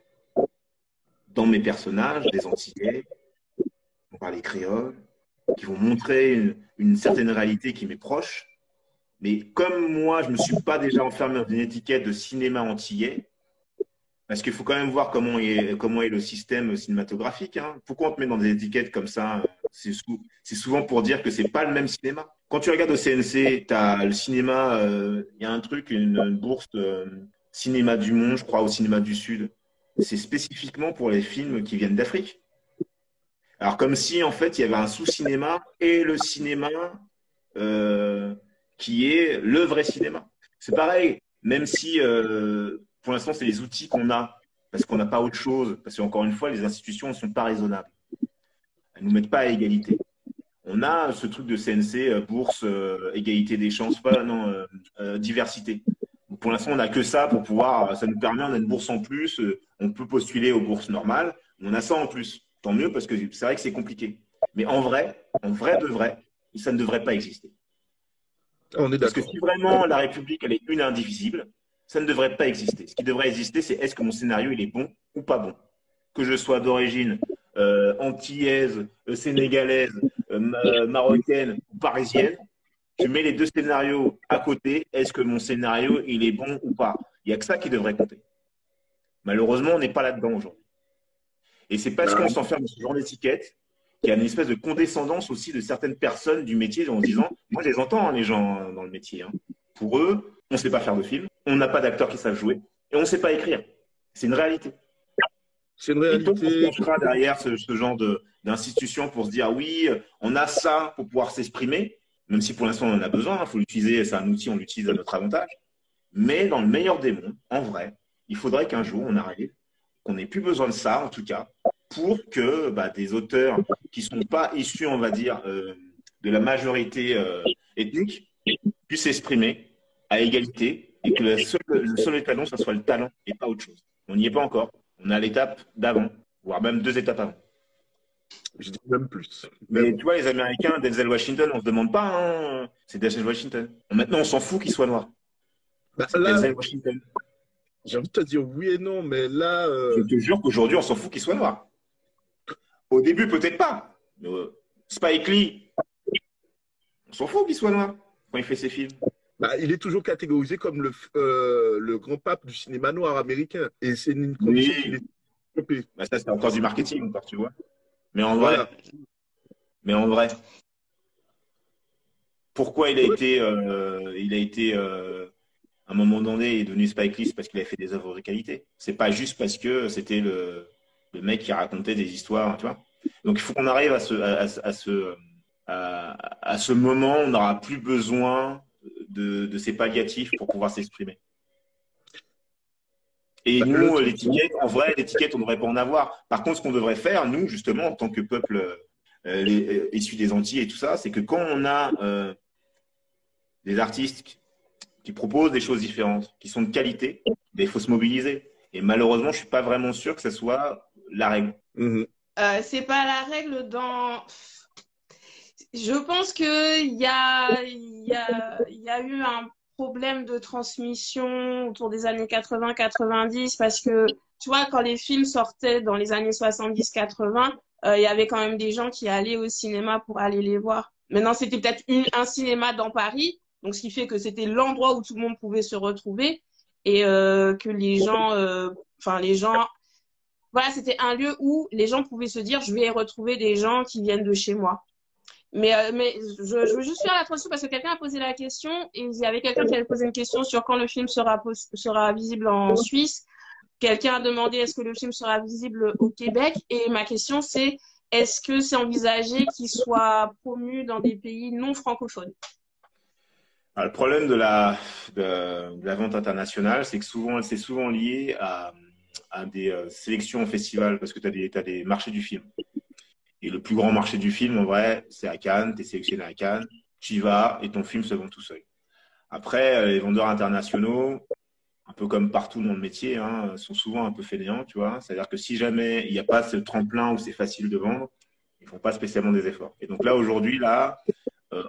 dans mes personnages des Antillais, on parle des créoles, qui vont montrer une, certaine réalité qui m'est proche. Mais comme moi, je ne me suis pas déjà enfermé dans une étiquette de cinéma antillais, parce qu'il faut quand même voir comment est, le système cinématographique. Hein. Pourquoi on te met dans des étiquettes comme ça C'est souvent pour dire que c'est pas le même cinéma. Quand tu regardes au CNC, tu as le cinéma, euh, il y a un truc, une, bourse euh, cinéma du monde, je crois, au cinéma du Sud. C'est spécifiquement pour les films qui viennent d'Afrique. Alors comme si en fait il y avait un sous-cinéma et le cinéma euh, qui est le vrai cinéma. C'est pareil, même si pour l'instant c'est les outils qu'on a, parce qu'on n'a pas autre chose, parce qu'encore une fois les institutions ne sont pas raisonnables. Elles ne nous mettent pas à égalité on a ce truc de CNC, euh, bourse, euh, égalité des chances, pas, non, euh, diversité. Pour l'instant, on n'a que ça pour pouvoir, ça nous permet, on a une bourse en plus, on peut postuler aux bourses normales, on a ça en plus. Tant mieux parce que c'est vrai que c'est compliqué. Mais en vrai, en vrai de vrai, ça ne devrait pas exister. On est parce que si vraiment la République, elle est une indivisible, ça ne devrait pas exister. Ce qui devrait exister, c'est est-ce que mon scénario, il est bon ou pas bon Que je sois d'origine euh, antillaise, sénégalaise, euh, marocaine ou parisienne, tu mets les deux scénarios à côté, est-ce que mon scénario, il est bon ou pas? Il n'y a que ça qui devrait compter. Malheureusement, on n'est pas là-dedans aujourd'hui. Et c'est parce qu'on s'enferme dans ce genre d'étiquette qu'il y a une espèce de condescendance aussi de certaines personnes du métier en disant, moi je les entends, hein, les gens dans le métier. Hein. Pour eux, on ne sait pas faire de film, on n'a pas d'acteurs qui savent jouer et on ne sait pas écrire. C'est une réalité. C'est une réalité. on derrière ce, genre d'institution pour se dire oui, on a ça pour pouvoir s'exprimer, même si pour l'instant on en a besoin, il hein, faut l'utiliser, c'est un outil, on l'utilise à notre avantage. Mais dans le meilleur des mondes, en vrai, il faudrait qu'un jour on arrive, qu'on n'ait plus besoin de ça en tout cas, pour que bah, des auteurs qui ne sont pas issus, on va dire, euh, de la majorité euh, ethnique puissent s'exprimer à égalité et que le seul, le seul étalon, ça soit le talent et pas autre chose. On n'y est pas encore. On a l'étape d'avant, voire même deux étapes avant. Je dis même plus. Mais tu vois, les Américains, Denzel Washington, on ne se demande pas, hein, c'est Denzel Washington. Maintenant, on s'en fout qu'il soit noir. Bah, Denzel Washington. J'ai envie de te dire oui et non, mais là. Euh, Je te jure qu'aujourd'hui, on s'en fout qu'il soit noir. Au début, peut-être pas. Euh, Spike Lee, on s'en fout qu'il soit noir quand il fait ses films. Bah, il est toujours catégorisé comme le, euh, le grand pape du cinéma noir américain. Et c'est une condition oui. Bah, ça, c'est encore du marketing, tu vois. Mais en vrai, mais en vrai, pourquoi il a été, euh, il a été euh, à un moment donné, il est devenu Spike Lee parce qu'il a fait des œuvres de qualité. C'est pas juste parce que c'était le, le, mec qui racontait des histoires, tu vois. Donc il faut qu'on arrive à ce, à, à ce, à, à ce moment, on n'aura plus besoin de, ces palliatifs pour pouvoir s'exprimer. Et nous, l'étiquette, en vrai, l'étiquette, on ne devrait pas en avoir. Par contre, ce qu'on devrait faire, nous, justement, en tant que peuple euh, issu des Antilles et tout ça, c'est que quand on a euh, des artistes qui proposent des choses différentes, qui sont de qualité, ben, il faut se mobiliser. Et malheureusement, je suis pas vraiment sûr que ce soit la règle. Mm c'est pas la règle dans. Je pense qu'il y a, y, a, eu un problème de transmission autour des années 80-90 parce que, tu vois, quand les films sortaient dans les années 70-80, euh, il y avait quand même des gens qui allaient au cinéma pour aller les voir. Maintenant, c'était peut-être un cinéma dans Paris, donc ce qui fait que c'était l'endroit où tout le monde pouvait se retrouver et euh, que les gens, euh, enfin les gens, voilà, c'était un lieu où les gens pouvaient se dire, je vais retrouver des gens qui viennent de chez moi. Mais, mais je, veux juste faire attention parce que quelqu'un a posé la question et il y avait quelqu'un qui avait posé une question sur quand le film sera, visible en Suisse. Quelqu'un a demandé est-ce que le film sera visible au Québec et ma question c'est est-ce que c'est envisagé qu'il soit promu dans des pays non francophones? Le problème de la, la vente internationale, c'est que souvent, c'est souvent lié à, des euh, sélections au festival parce que tu as des marchés du film. Et le plus grand marché du film, en vrai, c'est à Cannes. Tu es sélectionné à Cannes, tu y vas et ton film se vend tout seul. Après, euh, les vendeurs internationaux, un peu comme partout dans le métier, hein, sont souvent un peu fainéants, tu vois. C'est-à-dire que si jamais il n'y a pas ce tremplin où c'est facile de vendre, ils font pas spécialement des efforts. Et donc là, aujourd'hui, là, euh,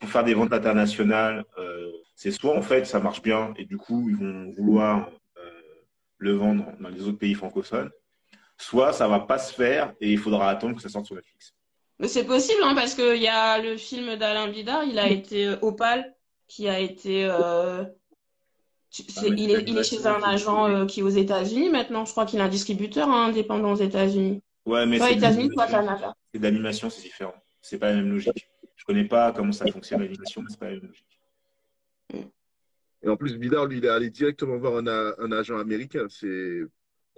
pour faire des ventes internationales, euh, c'est soit en fait ça marche bien et du coup ils vont vouloir euh, le vendre dans les autres pays francophones, soit ça va pas se faire et il faudra attendre que ça sorte sur Netflix. Mais c'est possible hein, parce qu'il y a le film d'Alain Bidard, il a été Opal, qui a été ah, il, est, chez un agent euh, qui est aux États-Unis maintenant. Je crois qu'il est un distributeur hein, indépendant aux États-Unis. Ouais, mais c'est États-Unis, Canada. C'est de l'animation, c'est différent. C'est pas la même logique. Je connais pas comment ça fonctionne l'animation, mais c'est pas la même logique. Et en plus, Bidar, lui, il est allé directement voir un, agent américain. C'est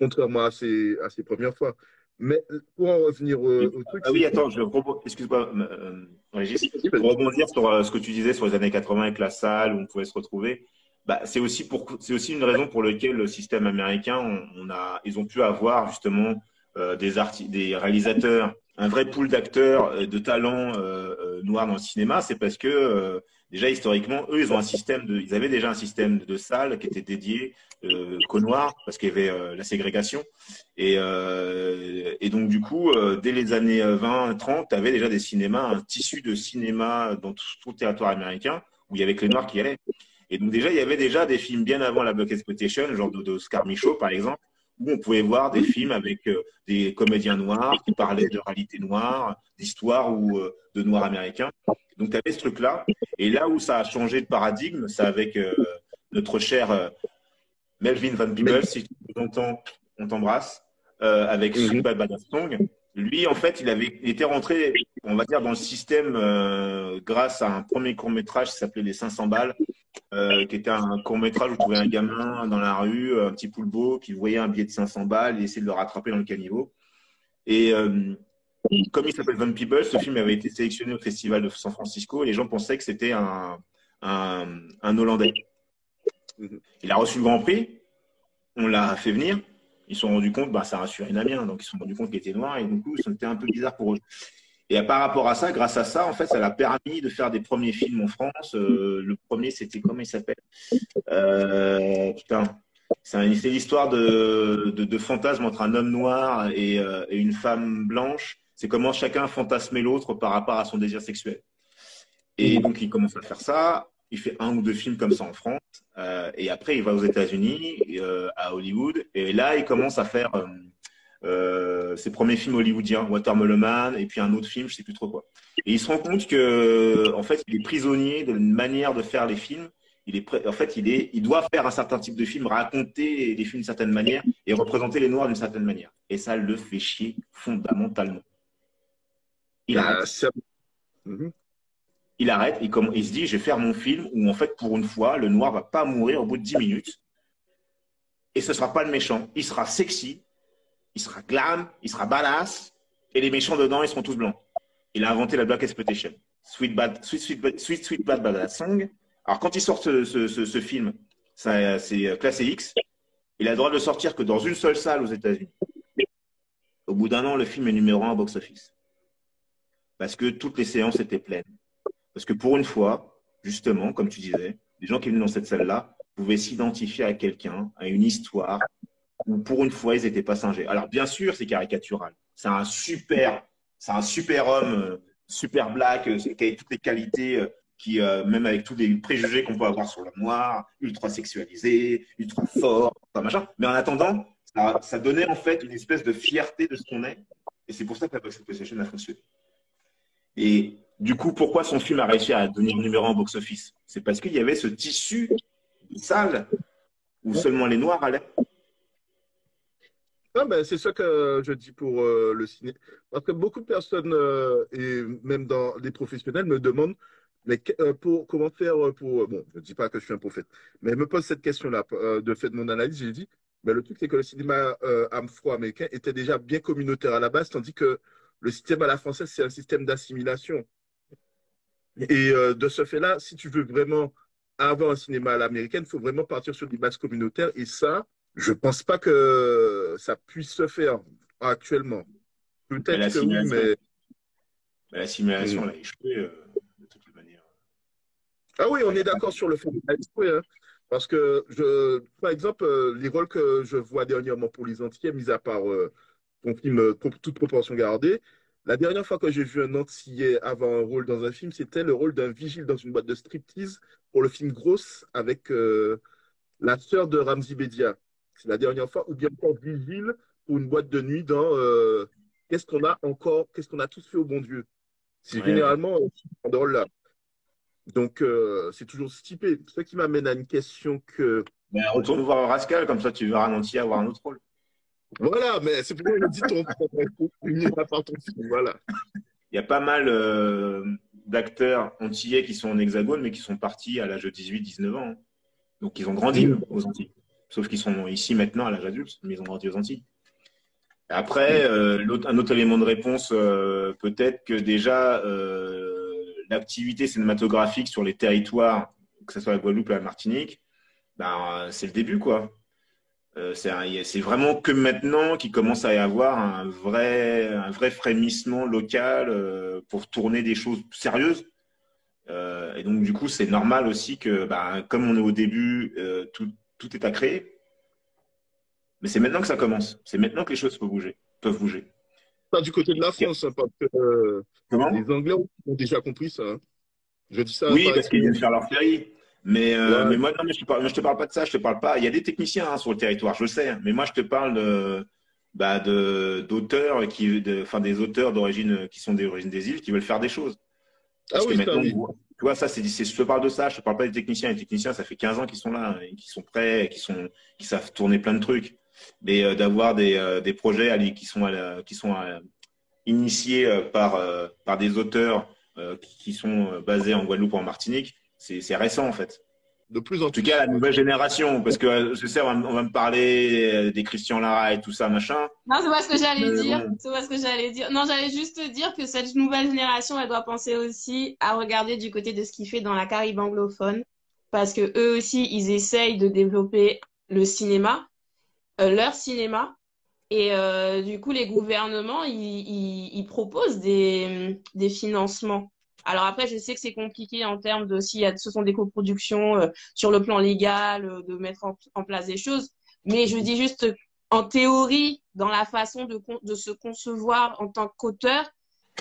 contrairement à ses, à ses premières fois. Mais pour en revenir au, truc. Ah oui, attends, je excuse-moi, euh, Régis, pour rebondir sur euh, ce que tu disais sur les années 80 avec la salle où on pouvait se retrouver. Bah, c'est aussi pour c'est aussi une raison pour laquelle le système américain on, a ils ont pu avoir justement euh, des des réalisateurs un vrai pool d'acteurs euh, de talents euh, noirs dans le cinéma c'est parce que déjà historiquement eux ils ont un système de ils avaient déjà un système de salles qui était dédié qu'aux noirs parce qu'il y avait la ségrégation. Et et donc du coup dès les années 20 30 tu avais déjà des cinémas un tissu de cinéma dans tout, le territoire américain où il y avait que les noirs qui allaient. Et donc déjà, il y avait déjà des films bien avant la Block Exploitation, genre d'Oscar Michaud, par exemple, où on pouvait voir des films avec euh, des comédiens noirs qui parlaient de réalité noire, d'histoire ou euh, de noirs américains. Donc tu avais ce truc-là. Et là où ça a changé de paradigme, c'est avec euh, notre cher Melvin Van Peebles, si tu entends, on t'embrasse, avec mm Super Badass Song. Lui, en fait, il avait il était rentré, on va dire, dans le système grâce à un premier court métrage qui s'appelait Les 500 balles, euh, qui était un court métrage où tu trouvais un gamin dans la rue, un petit poulbeau, qui voyait un billet de 500 balles et essayait de le rattraper dans le caniveau. Et euh, comme il s'appelle Van People, ce film avait été sélectionné au Festival de San Francisco et les gens pensaient que c'était un, un, un, Hollandais. Il a reçu le Grand Prix, on l'a fait venir, ils se sont rendus compte, bah, ça un Amien, donc ils se sont rendus compte qu'il était noir et du coup, c'était un peu bizarre pour eux. Et par rapport à ça, grâce à ça, en fait, ça l'a permis de faire des premiers films en France. Euh, le premier, c'était comment il s'appelle? Euh, Putain, c'est l'histoire de, de, de, fantasme entre un homme noir et, euh, et une femme blanche. C'est comment chacun fantasmait l'autre par rapport à son désir sexuel. Et donc, il commence à faire ça. Il fait un ou deux films comme ça en France. Euh, et après, il va aux États-Unis, euh, à Hollywood. Et là, il commence à faire euh, ses premiers films hollywoodiens, Watermelon Man, et puis un autre film, je sais plus trop quoi. Et il se rend compte que, en fait, il est prisonnier d'une manière de faire les films. Il est, en fait, il est, il doit faire un certain type de film, raconter les films d'une certaine manière et représenter les Noirs d'une certaine manière. Et ça le fait chier fondamentalement. Il arrête. Il arrête, il, il se dit, je vais faire mon film où, en fait, pour une fois, le noir va pas mourir au bout de 10 minutes. Et ce sera pas le méchant. Il sera sexy, il sera glam, il sera badass, et les méchants dedans, ils seront tous blancs. Il a inventé la Black Exploitation. Sweet, bad, sweet, sweet, sweet, sweet Bad Badass Song. Alors, quand il sort ce, film, c'est classé X. Il a le droit de sortir que dans une seule salle aux États-Unis. Au bout d'un an, le film est numéro un au box-office. Parce que toutes les séances étaient pleines. Parce que pour une fois, justement, comme tu disais, les gens qui venaient dans cette salle-là pouvaient s'identifier à quelqu'un, à une histoire, où pour une fois, ils n'étaient pas singés. Alors, bien sûr, c'est caricatural. C'est un super, c'est un super homme, euh, super black, euh, qui a toutes les qualités, euh, qui, même avec tous les préjugés qu'on peut avoir sur le noir, ultra sexualisé, ultra fort, machin. Mais en attendant, ça, donnait en fait une espèce de fierté de ce qu'on est. Et c'est pour ça que la Box Association a fonctionné. Et du coup, pourquoi son film a réussi à devenir numéro un box-office? C'est parce qu'il y avait ce tissu de salle où seulement les Noirs allaient. Ah ben, c'est ça que je dis pour euh, le ciné. Parce que beaucoup de personnes, euh, et même dans les professionnels, me demandent mais euh, pour, comment faire pour. Bon, je ne dis pas que je suis un prophète, mais me pose cette question-là. de fait de mon analyse, j'ai dit mais le truc, c'est que le cinéma afro-américain était déjà bien communautaire à la base, tandis que le système à la française, c'est un système d'assimilation. Et de ce fait-là, si tu veux vraiment avoir un cinéma à l'américaine, il faut vraiment partir sur des bases communautaires. Et ça, je ne pense pas que ça puisse se faire actuellement. Peut-être que oui, mais. L'assimilation, elle a échoué euh, de toute manière. Ah oui, on est d'accord sur le fait qu'elle a échoué. Hein. parce que, je, par exemple, euh, les rôles que je vois dernièrement pour les Antillais, mis à part euh, ton film Toute proportion gardée, la dernière fois que j'ai vu un Antillais avoir un rôle dans un film, c'était le rôle d'un vigile dans une boîte de striptease pour le film Grosse avec la sœur de Ramzi Bedia. C'est la dernière fois, ou bien encore vigile pour une boîte de nuit dans euh, Qu'est-ce qu'on a encore, qu'est-ce qu'on a tous fait au bon Dieu C'est généralement ce rôle-là. Donc, euh, c'est toujours stipé. Ce qui m'amène à une question que. Ben, retourne voir Rascal, comme ça tu verras Nancy avoir un autre rôle. Voilà, mais c'est pourquoi je dis ton ton Voilà. Il y a pas mal euh, d'acteurs antillais qui sont en hexagone, mais qui sont partis à l'âge de 18-19 ans. Donc, ils ont grandi aux Antilles. Sauf qu'ils sont ici maintenant à l'âge adulte, mais ils ont grandi aux Antilles. Après, euh, un autre élément de réponse, euh, peut-être que déjà, l'activité cinématographique sur les territoires, que ce soit la Guadeloupe ou la Martinique, ben, c'est le début, quoi. C'est vraiment que maintenant qu'il commence à y avoir un vrai, un vrai frémissement local pour tourner des choses sérieuses. et donc, du coup, c'est normal aussi que, ben, comme on est au début, tout, tout est à créer. Mais c'est maintenant que ça commence. C'est maintenant que les choses peuvent bouger. Peuvent bouger. Pas du côté de la France, hein, parce que euh, les Anglais ont déjà compris ça. Hein. Je dis ça. Oui, parce qu'ils viennent faire leur féerie. Mais, euh, mais moi, non, mais je ne te, parle pas de ça. Je te parle pas. Il y a des techniciens hein, sur le territoire, je sais. Mais moi, je te parle de, bah, d'auteurs qui, enfin, des auteurs d'origine qui sont d'origine des îles qui veulent faire des choses. ah oui, oui. Tu vois, ça, c'est, je te parle de ça, je te parle pas des techniciens. Les techniciens, ça fait 15 ans qu'ils sont là, et qui sont prêts, qui sont, qui savent tourner plein de trucs. Mais euh, d'avoir des, euh, des projets qui sont, qui sont initiés euh, par, par des auteurs qui sont basés en Guadeloupe ou en Martinique, c'est, récent en fait. De plus en, tout cas, la nouvelle génération, parce que je sais, on va, me parler des Christian Lara et tout ça, machin. Non, c'est pas ce que j'allais dire. C'est pas ce que j'allais dire. Non, j'allais juste dire que cette nouvelle génération, elle doit penser aussi à regarder du côté de ce qu'il fait dans la Caraïbe anglophone, parce que eux aussi, ils essayent de développer le cinéma, euh, leur cinéma, et euh, du coup, les gouvernements, ils, ils proposent des, des financements alors après, je sais que c'est compliqué en termes de si ce sont des coproductions euh, sur le plan légal, euh, de mettre en, place des choses. Mais je dis juste en théorie, dans la façon de, de se concevoir en tant qu'auteur,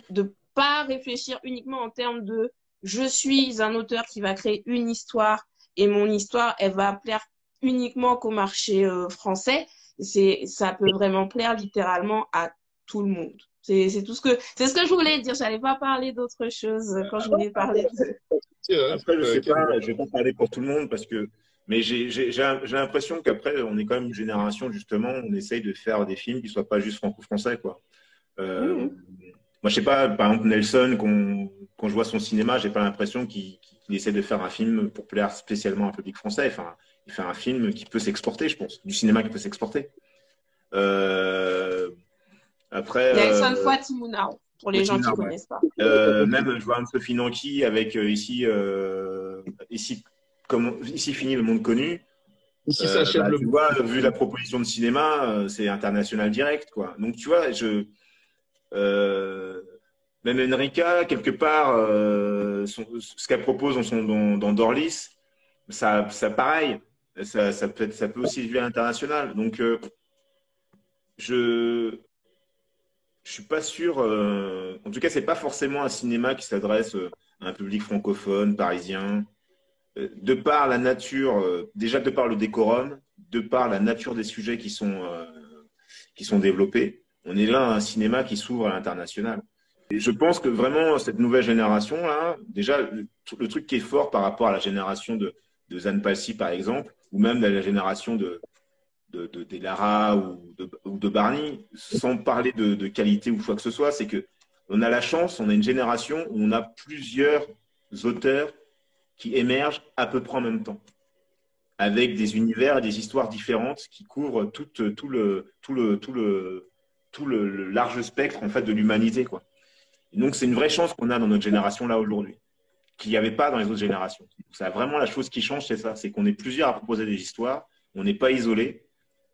de pas réfléchir uniquement en termes de je suis un auteur qui va créer une histoire et mon histoire, elle va plaire uniquement qu'au marché euh, français. C'est, ça peut vraiment plaire littéralement à tout le monde. C'est tout ce que c'est ce que je voulais dire. J'allais pas parler d'autre chose quand je voulais parler de. Après, je sais pas, je vais pas parler pour tout le monde parce que, mais j'ai l'impression qu'après, on est quand même une génération justement, on essaye de faire des films qui soient pas juste franco-français, quoi. Euh, mmh. Moi, je sais pas, par exemple Nelson, quand je vois son cinéma, j'ai pas l'impression qu'il essaie de faire un film pour plaire spécialement à un public français. Enfin, il fait un film qui peut s'exporter, je pense, du cinéma qui peut s'exporter. Euh, après, Nelson euh, pour les gens qui ne connaissent pas. Euh, même, je vois Sophie Nanki avec euh, ici, ici, comme, ici fini le monde connu. Ici, ça achève bah, le tu vois, vu la proposition de cinéma, euh, c'est international direct, quoi. Donc, tu vois, je, euh, même Enrica, quelque part, euh, son- ce qu'elle propose dans, son, dans, dans Dorlis, ça, ça pareil, ça, ça peut, être- ça peut aussi devenir international. Donc, euh, je, je suis pas sûr. euh, en tout cas, c'est pas forcément un cinéma qui s'adresse euh, à un public francophone, parisien. Euh, De par la nature, déjà de par le décorum, de par la nature des sujets qui sont, qui sont développés, on est là à un cinéma qui s'ouvre à l'international. Et je pense que vraiment, cette nouvelle génération-là, déjà, le, truc qui est fort par rapport à la génération de, Zan Palsy, par exemple, ou même la génération de, de, Lara ou de, Barney, sans parler de, qualité ou quoi que ce soit, c'est que on a la chance, on a une génération où on a plusieurs auteurs qui émergent à peu près en même temps, avec des univers et des histoires différentes qui couvrent tout, le, tout, le, tout, le, tout le, large spectre en fait, de l'humanité. quoi. Donc, c'est une vraie chance qu'on a dans notre génération là aujourd'hui, qu'il n'y avait pas dans les autres générations. C'est vraiment la chose qui change, c'est ça, c'est qu'on est plusieurs à proposer des histoires, on n'est pas isolés.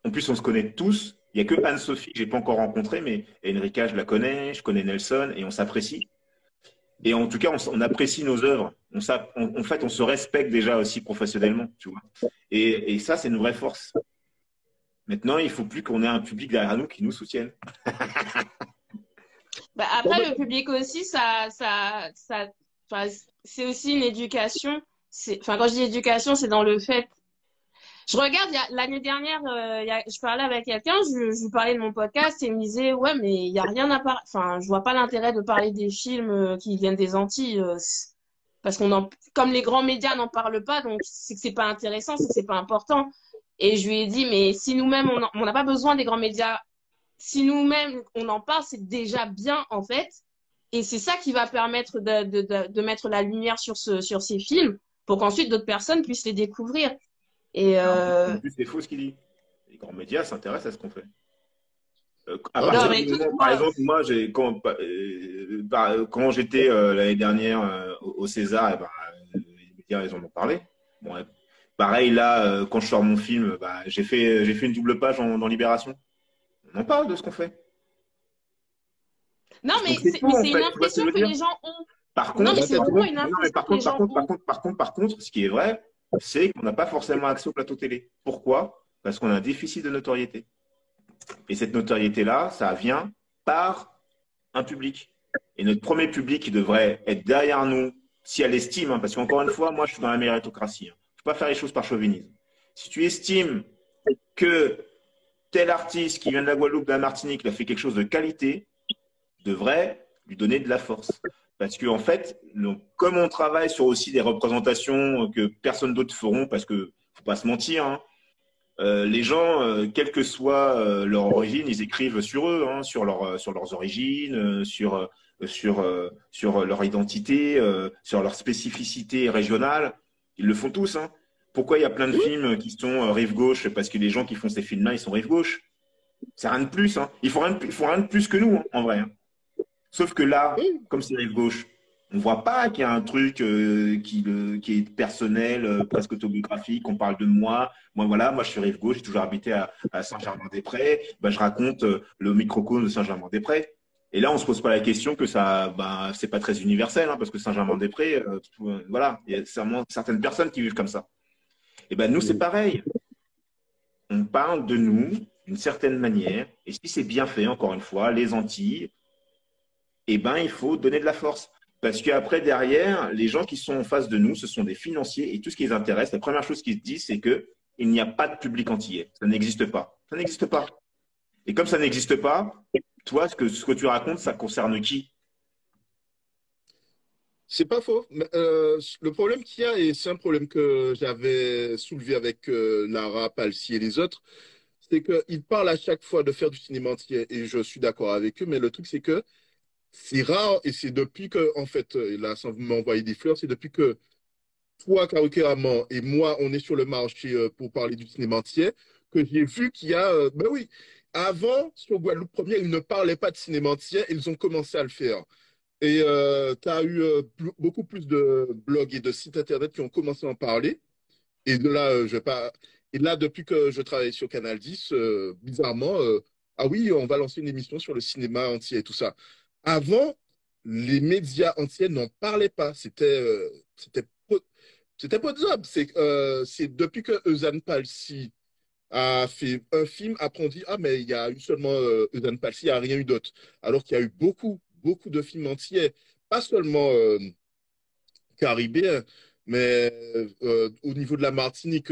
En plus, on se connaît tous. Il n'y a que Anne-Sophie que je n'ai pas encore rencontrée, mais Enrica, je la connais, je connais Nelson, et on s'apprécie. Et en tout cas, on, apprécie nos œuvres. En fait, on se respecte déjà aussi professionnellement, tu vois. Et, ça, c'est une vraie force. Maintenant, il faut plus qu'on ait un public derrière nous qui nous soutienne. Bah, après, le public aussi, c'est aussi une éducation. Enfin, quand je dis éducation, c'est dans le fait. Je regarde, l'année dernière, euh, y a- je parlais avec quelqu'un, je, lui parlais de mon podcast et il me disait, ouais, mais il y a rien à parler. Enfin, je vois pas l'intérêt de parler des films euh, qui viennent des Antilles, euh, parce qu'on en, comme les grands médias n'en parlent pas, donc c'est que c'est pas intéressant, c'est que c'est pas important. Et je lui ai dit, mais si nous-mêmes, on n'a pas besoin des grands médias si nous-mêmes on en parle, c'est déjà bien en fait. Et c'est ça qui va permettre de, de, de, de mettre la lumière sur, ce, sur ces films pour qu'ensuite d'autres personnes puissent les découvrir. Et euh, En plus, c'est faux ce qu'il dit. Les grands médias s'intéressent à ce qu'on fait. Euh, à Non, partir mais du moment- tout- par exemple, moi, quand, euh, par- quand j'étais euh, l'année dernière au César, eh ben, les médias, ils en ont parlé. Bon, pareil, là, quand je sors mon film, bah, j'ai fait, une double page en- dans Libération. On en parle de ce qu'on fait. non, mais c'est une impression que les gens ont. Par contre, par contre- par contre, par contre, par contre, ce qui est vrai, c'est qu'on n'a pas forcément accès au plateau télé. Pourquoi? Parce qu'on a un déficit de notoriété. Et cette notoriété-là, ça vient par un public. Et notre premier public qui devrait être derrière nous, si elle estime, hein, parce qu'encore une fois, moi, je suis dans la méritocratie. hein. Je ne peux pas faire les choses par chauvinisme. Si tu estimes que tel artiste qui vient de la Guadeloupe, de la Martinique, il a fait quelque chose de qualité, devrait lui donner de la force. Parce que en fait, donc, comme on travaille sur aussi des représentations que personne d'autre feront, parce que faut pas se mentir, hein, euh, les gens, euh, quelle que soit euh, leur origine, ils écrivent sur eux, hein, sur, leur, sur leurs origines, sur, sur, sur leur identité, sur leur spécificité régionale. Ils le font tous. Hein. Pourquoi il y a plein de films qui sont rive gauche? Parce que les gens qui font ces films-là, ils sont rive gauche. C'est rien de plus. Hein. Ils font ils font rien de plus que nous, hein, en vrai. Sauf que là, comme c'est rive gauche, on voit pas qu'il y a un truc euh, qui, le- qui est personnel, euh, presque autobiographique. On parle de moi. Moi, voilà, moi, je suis rive gauche. J'ai toujours habité à, à Saint-Germain-des-Prés. Ben, je raconte euh, le microcosme de Saint-Germain-des-Prés. Et là, on se pose pas la question que ça, ben, c'est pas très universel, hein, parce que Saint-Germain-des-Prés, euh, euh, voilà, il y a seulement certaines personnes qui vivent comme ça. Et ben, nous, c'est pareil. On parle de nous d'une certaine manière. Et si c'est bien fait, encore une fois, les Antilles, eh ben, il faut donner de la force. Parce qu'après, derrière, les gens qui sont en face de nous, ce sont des financiers et tout ce qui les intéresse, la première chose qu'ils se disent, c'est que il n'y a pas de public antillais. Ça n'existe pas. Ça n'existe pas. Et comme ça n'existe pas, toi, ce que, tu racontes, ça concerne qui? C'est pas faux. Euh, le problème qu'il y a, et c'est un problème que j'avais soulevé avec euh, Lara, Palsy et les autres, c'est qu'ils parlent à chaque fois de faire du cinéma entier, et je suis d'accord avec eux, mais le truc, c'est que c'est rare, et c'est depuis que, en fait, euh, là, sans m'envoyer des fleurs, c'est depuis que toi, Kaoke et moi, on est sur le marché euh, pour parler du cinéma entier, que j'ai vu qu'il y a, euh, ben oui, avant, sur Guadeloupe Première, ils ne parlaient pas de cinéma entier, ils ont commencé à le faire. Et tu as eu beaucoup plus de blogs et de sites internet qui ont commencé à en parler. Et de là, je vais pas. Et là, depuis que je travaille sur Canal 10, euh, bizarrement, ah oui, on va lancer une émission sur le cinéma entier et tout ça. Avant, les médias entiers n'en parlaient pas. C'était euh, c'était pas C'est euh, c'est depuis que Eusanne Palsy a fait un film, après on dit ah mais il y a eu seulement euh, Eusanne Palsy, il n'y a rien eu d'autre. Alors qu'il y a eu beaucoup beaucoup de films entiers, pas seulement euh, caribéens, mais euh, au niveau de la Martinique,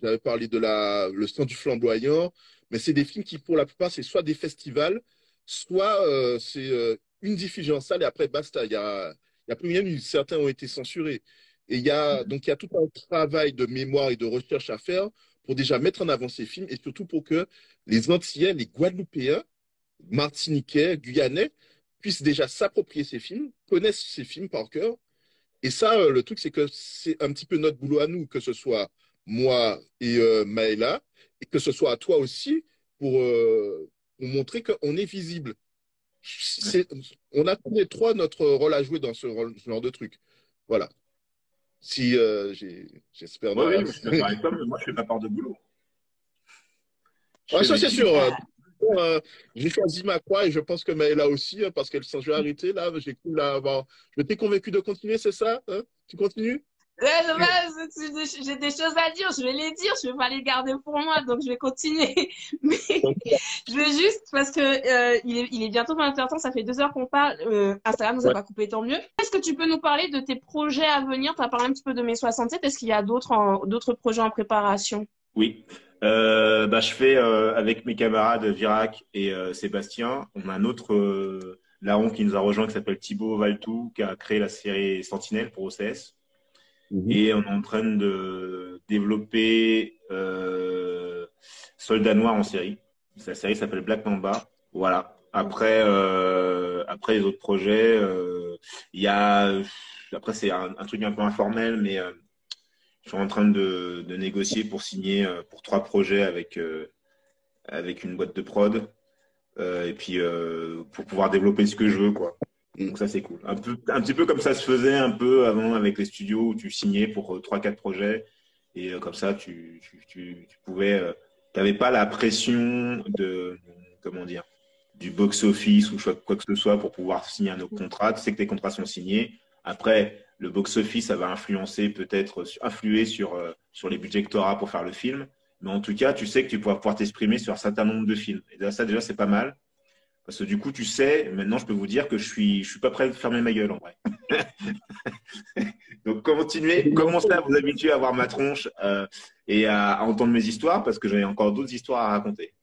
j'avais parlé de la le sang du flamboyant, mais c'est des films qui pour la plupart c'est soit des festivals, soit c'est une diffusion en salle et après basta. Il y a y a plus rien, certains ont été censurés. Et il y a, donc, il y a tout un travail de mémoire et de recherche à faire pour déjà mettre en avant ces films et surtout pour que les Antillais, les Guadeloupéens, Martiniquais, Guyanais puissent déjà s'approprier ces films, connaissent ces films par cœur. Et ça, euh, le truc, c'est que c'est un petit peu notre boulot à nous, que ce soit moi et euh, Maëla, et que ce soit à toi aussi, pour, euh, pour montrer qu'on est visible. On a tous les trois notre rôle à jouer dans ce, rôle, ce genre de truc. Voilà. Si euh, j'espère. Ouais, oui, je mais moi je fais pas part de boulot. Ouais, ça c'est sûr. Euh, euh, j'ai choisi ma croix et je pense que Maëla aussi, hein, parce qu'elle s'en joue arrêter là. J'ai cru là avoir. Je t'ai convaincu de continuer, c'est ça hein? Tu continues? J'ai des choses à dire, je vais les dire, je vais pas les garder pour moi, donc je vais continuer. Mais je vais juste, parce que euh, il, est, il est bientôt 20h, ça fait deux heures qu'on parle, euh, Instagram nous a ouais. pas coupé, tant mieux. Est-ce que tu peux nous parler de tes projets à venir? Tu as parlé un petit peu de mai 67, est-ce qu'il y a d'autres d'autres projets en préparation? Oui. Euh, bah, je fais euh, avec mes camarades Virac et euh, Sébastien, on a un autre larron qui nous a rejoint qui s'appelle Thibaut Valtou, qui a créé la série Sentinelle pour OCS. Mhm. Et on est en train de développer euh, Soldat Noir en série. La série s'appelle Black Mamba. Voilà. Après, euh, après les autres projets, euh, il y a. Après, c'est un, un, truc un peu informel, mais euh, je suis en train de, de négocier pour signer euh, pour trois projets avec euh, avec une boîte de prod. et puis pour pouvoir développer ce que je veux, quoi. Donc ça c'est cool. Un, peu, un petit peu comme ça se faisait un peu avant avec les studios où tu signais pour 3-4 projets et euh, comme ça tu, tu, tu, tu pouvais, euh, pas la pression de, comment dire, du box-office ou quoi que ce soit pour pouvoir signer un autre contrat. Tu sais que tes contrats sont signés. Après, le box-office, ça va influencer peut-être, influer sur, euh, sur les budgets que tu auras pour faire le film. Mais en tout cas, tu sais que tu pourras pouvoir t'exprimer sur un certain nombre de films. Et ça, déjà, c'est pas mal. Parce que du coup, tu sais, maintenant, je peux vous dire que je suis, je suis pas prêt de fermer ma gueule en vrai. Donc, continuez, commencez à vous habituer à voir ma tronche euh, et à, à, entendre mes histoires parce que j'ai encore d'autres histoires à raconter.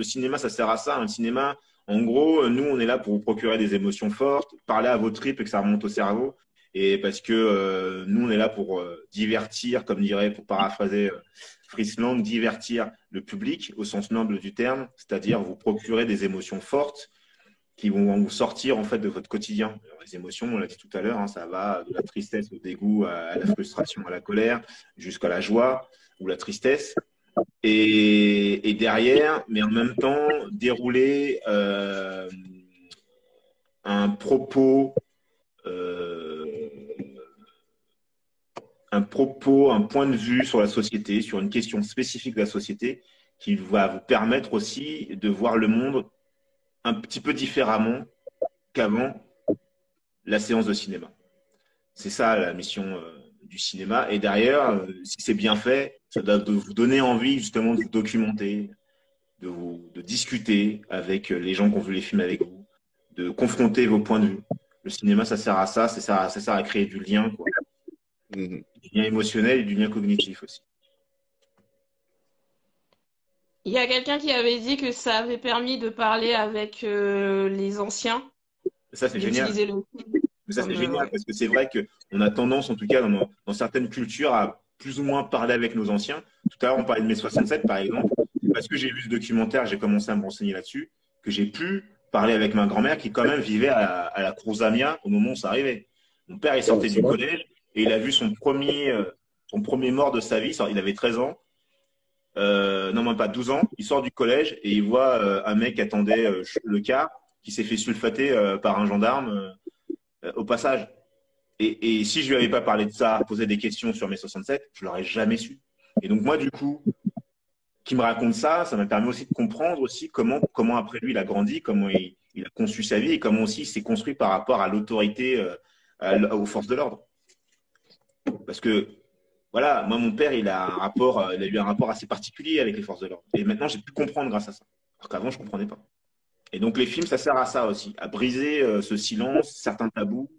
Le cinéma, ça sert à ça. Un cinéma, en gros, nous, on est là pour vous procurer des émotions fortes, parler à vos tripes et que ça remonte au cerveau. Et parce que euh, nous, on est là pour euh, divertir, comme dirait, pour paraphraser Friesland, divertir le public au sens noble du terme, c'est-à-dire vous procurer des émotions fortes qui vont vous sortir en fait de votre quotidien. Les émotions, on l'a dit tout à l'heure, hein, ça va de la tristesse au dégoût à la frustration, à la colère, jusqu'à la joie ou la tristesse. Et, et, derrière, mais en même temps, dérouler euh, un propos euh, un propos, un point de vue sur la société, sur une question spécifique de la société, qui va vous permettre aussi de voir le monde un petit peu différemment qu'avant la séance de cinéma. C'est ça la mission euh, du cinéma. Et derrière, euh, si c'est bien fait, ça doit vous donner envie justement de vous documenter, de, vous, de discuter avec les gens qui ont vu les films avec vous, de confronter vos points de vue. Le cinéma, ça sert à ça, ça sert à, ça sert à créer du lien. Mmh. Du lien émotionnel et du lien cognitif aussi. Il y a quelqu'un qui avait dit que ça avait permis de parler avec euh, les anciens. Ça, c'est génial. Le... Ça, c'est génial parce que c'est vrai qu'on a tendance, en tout cas, dans, dans, certaines cultures, à plus ou moins parler avec nos anciens. Tout à l'heure, on parlait de mai 67, par exemple. Parce que j'ai vu ce documentaire, j'ai commencé à me renseigner là-dessus, que j'ai pu parler avec ma grand-mère qui, quand même, vivait à, à la Cruzamia au moment où ça arrivait. Mon père, il sortait du collège et il a vu son premier, euh, son premier mort de sa vie. Il avait 13 ans. Euh, non, même pas 12 ans. Il sort du collège et il voit euh, un mec qui attendait le car qui s'est fait sulfater par un gendarme au passage. Et, si je lui avais pas parlé de ça, posé des questions sur mes 67, je l'aurais jamais su. Et donc moi, du coup, qui me raconte ça, ça m'a permis aussi de comprendre aussi comment, comment après lui il a grandi, comment il, il a conçu sa vie et comment aussi il s'est construit par rapport à l'autorité, aux forces de l'ordre. Parce que, voilà, moi, mon père, il a, un rapport, il a eu un rapport assez particulier avec les forces de l'ordre. Et maintenant, j'ai pu comprendre grâce à ça. Alors qu'avant, je ne comprenais pas. Et donc, les films, ça sert à ça aussi, à briser euh, ce silence, certains tabous,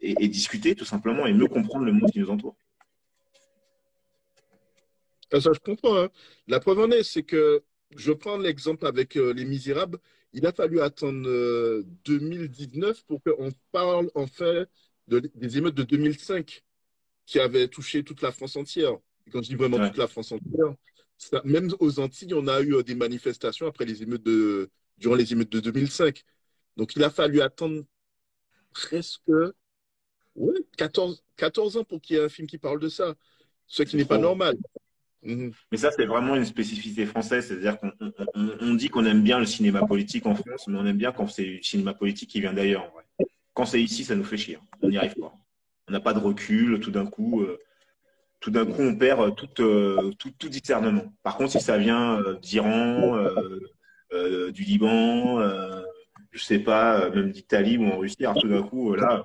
et, discuter tout simplement et mieux comprendre le monde qui nous entoure. Ah, ça, je comprends. Hein. La preuve en est, c'est que je prends l'exemple avec euh, Les Misérables. Il a fallu attendre 2019 euh, pour qu'on parle en fait des émeutes de 2005 qui avaient touché toute la France entière. Et quand je dis vraiment toute la France entière, même aux Antilles, on a eu euh, des manifestations après les émeutes de, durant les émeutes de 2005. Donc il a fallu attendre presque ouais, 14, 14 ans pour qu'il y ait un film qui parle de ça, ce qui n'est pas normal. Mhm. Mais ça, c'est vraiment une spécificité française, c'est-à-dire qu'on dit qu'on aime bien le cinéma politique en France, mais on aime bien quand c'est du cinéma politique qui vient d'ailleurs. Quand c'est ici, ça nous fait chier. On n'y arrive pas. On n'a pas de recul. Tout d'un coup, euh, tout d'un coup, on perd euh, euh, tout, tout, discernement. Par contre, si ça vient d'Iran, du Liban, je sais pas, même d'Italie ou en Russie, tout d'un coup, là,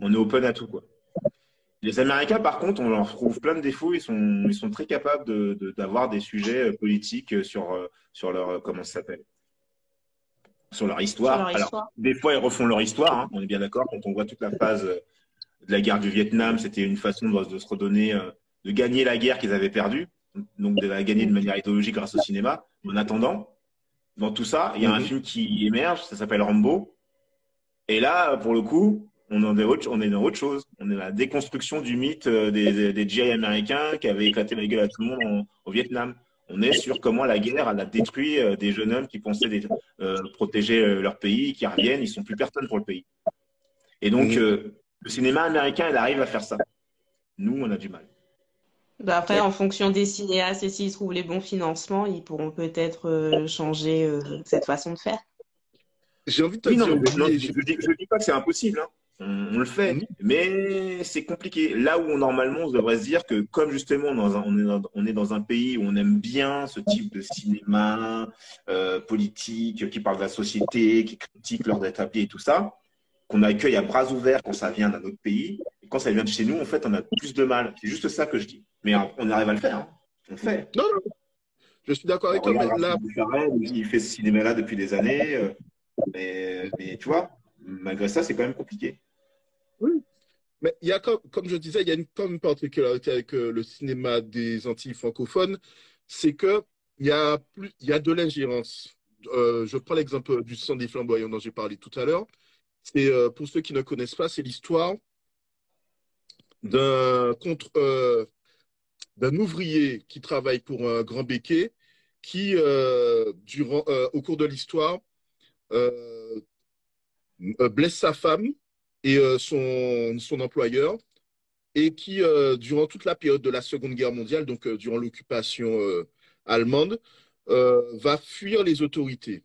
on est open à tout, quoi. Les Américains, par contre, on leur trouve plein de défauts. Ils sont, ils sont très capables d'avoir de, des sujets politiques sur, sur leur, comment ça s'appelle, sur leur histoire. Alors, des fois, ils refont leur histoire, hein, on est bien d'accord. Quand on voit toute la phase euh, de la guerre du Vietnam, c'était une façon de, se redonner, euh, de gagner la guerre qu'ils avaient perdue, donc de la gagner de manière idéologique grâce au cinéma. En attendant, dans tout ça, il y a un mhm. film qui émerge, ça s'appelle Rambo. Et là, pour le coup, on, est autre, on est dans autre chose. On est dans la déconstruction du mythe euh, des, des, GI américains qui avaient éclaté la gueule à tout le monde au Vietnam. On est sur comment la guerre elle a détruit euh, des jeunes hommes qui pensaient euh, protéger euh, leur pays, qui reviennent, ils sont plus personne pour le pays. Et donc, le cinéma américain, il arrive à faire ça. Nous, on a du mal. Bah, après, en fonction des cinéastes et s'ils trouvent les bons financements, ils pourront peut-être changer cette façon de faire. J'ai envie de te dire. je ne dis, pas que c'est impossible. Hein on, le fait, mais c'est compliqué. Là où normalement on devrait se dire que comme justement on, est dans un pays où on aime bien ce type de cinéma euh, politique qui parle de la société, qui critique l'ordre établi et tout ça, qu'on accueille à bras ouverts quand ça vient d'un autre pays, et quand ça vient de chez nous, en fait, on a plus de mal. C'est juste ça que je dis. Mais on arrive à le faire. Hein. On le fait. Non, non. Je suis d'accord avec toi. Là... Il fait ce cinéma-là depuis des années. Euh, mais, mais tu vois, malgré ça, c'est quand même compliqué. Oui. Mais il y a, comme, je disais, il y a une, particularité avec euh, le cinéma des Antilles francophones, c'est qu'il y, a plus, il y a de l'ingérence. Euh, je prends l'exemple du sang des flamboyants dont j'ai parlé tout à l'heure. C'est, euh, pour ceux qui ne connaissent pas, c'est l'histoire d'un d'un ouvrier qui travaille pour un grand béquet qui, durant, au cours de l'histoire, blesse sa femme et euh, son, son, employeur, et qui, euh, durant toute la période de la Seconde Guerre mondiale, donc euh, durant l'occupation allemande, va fuir les autorités.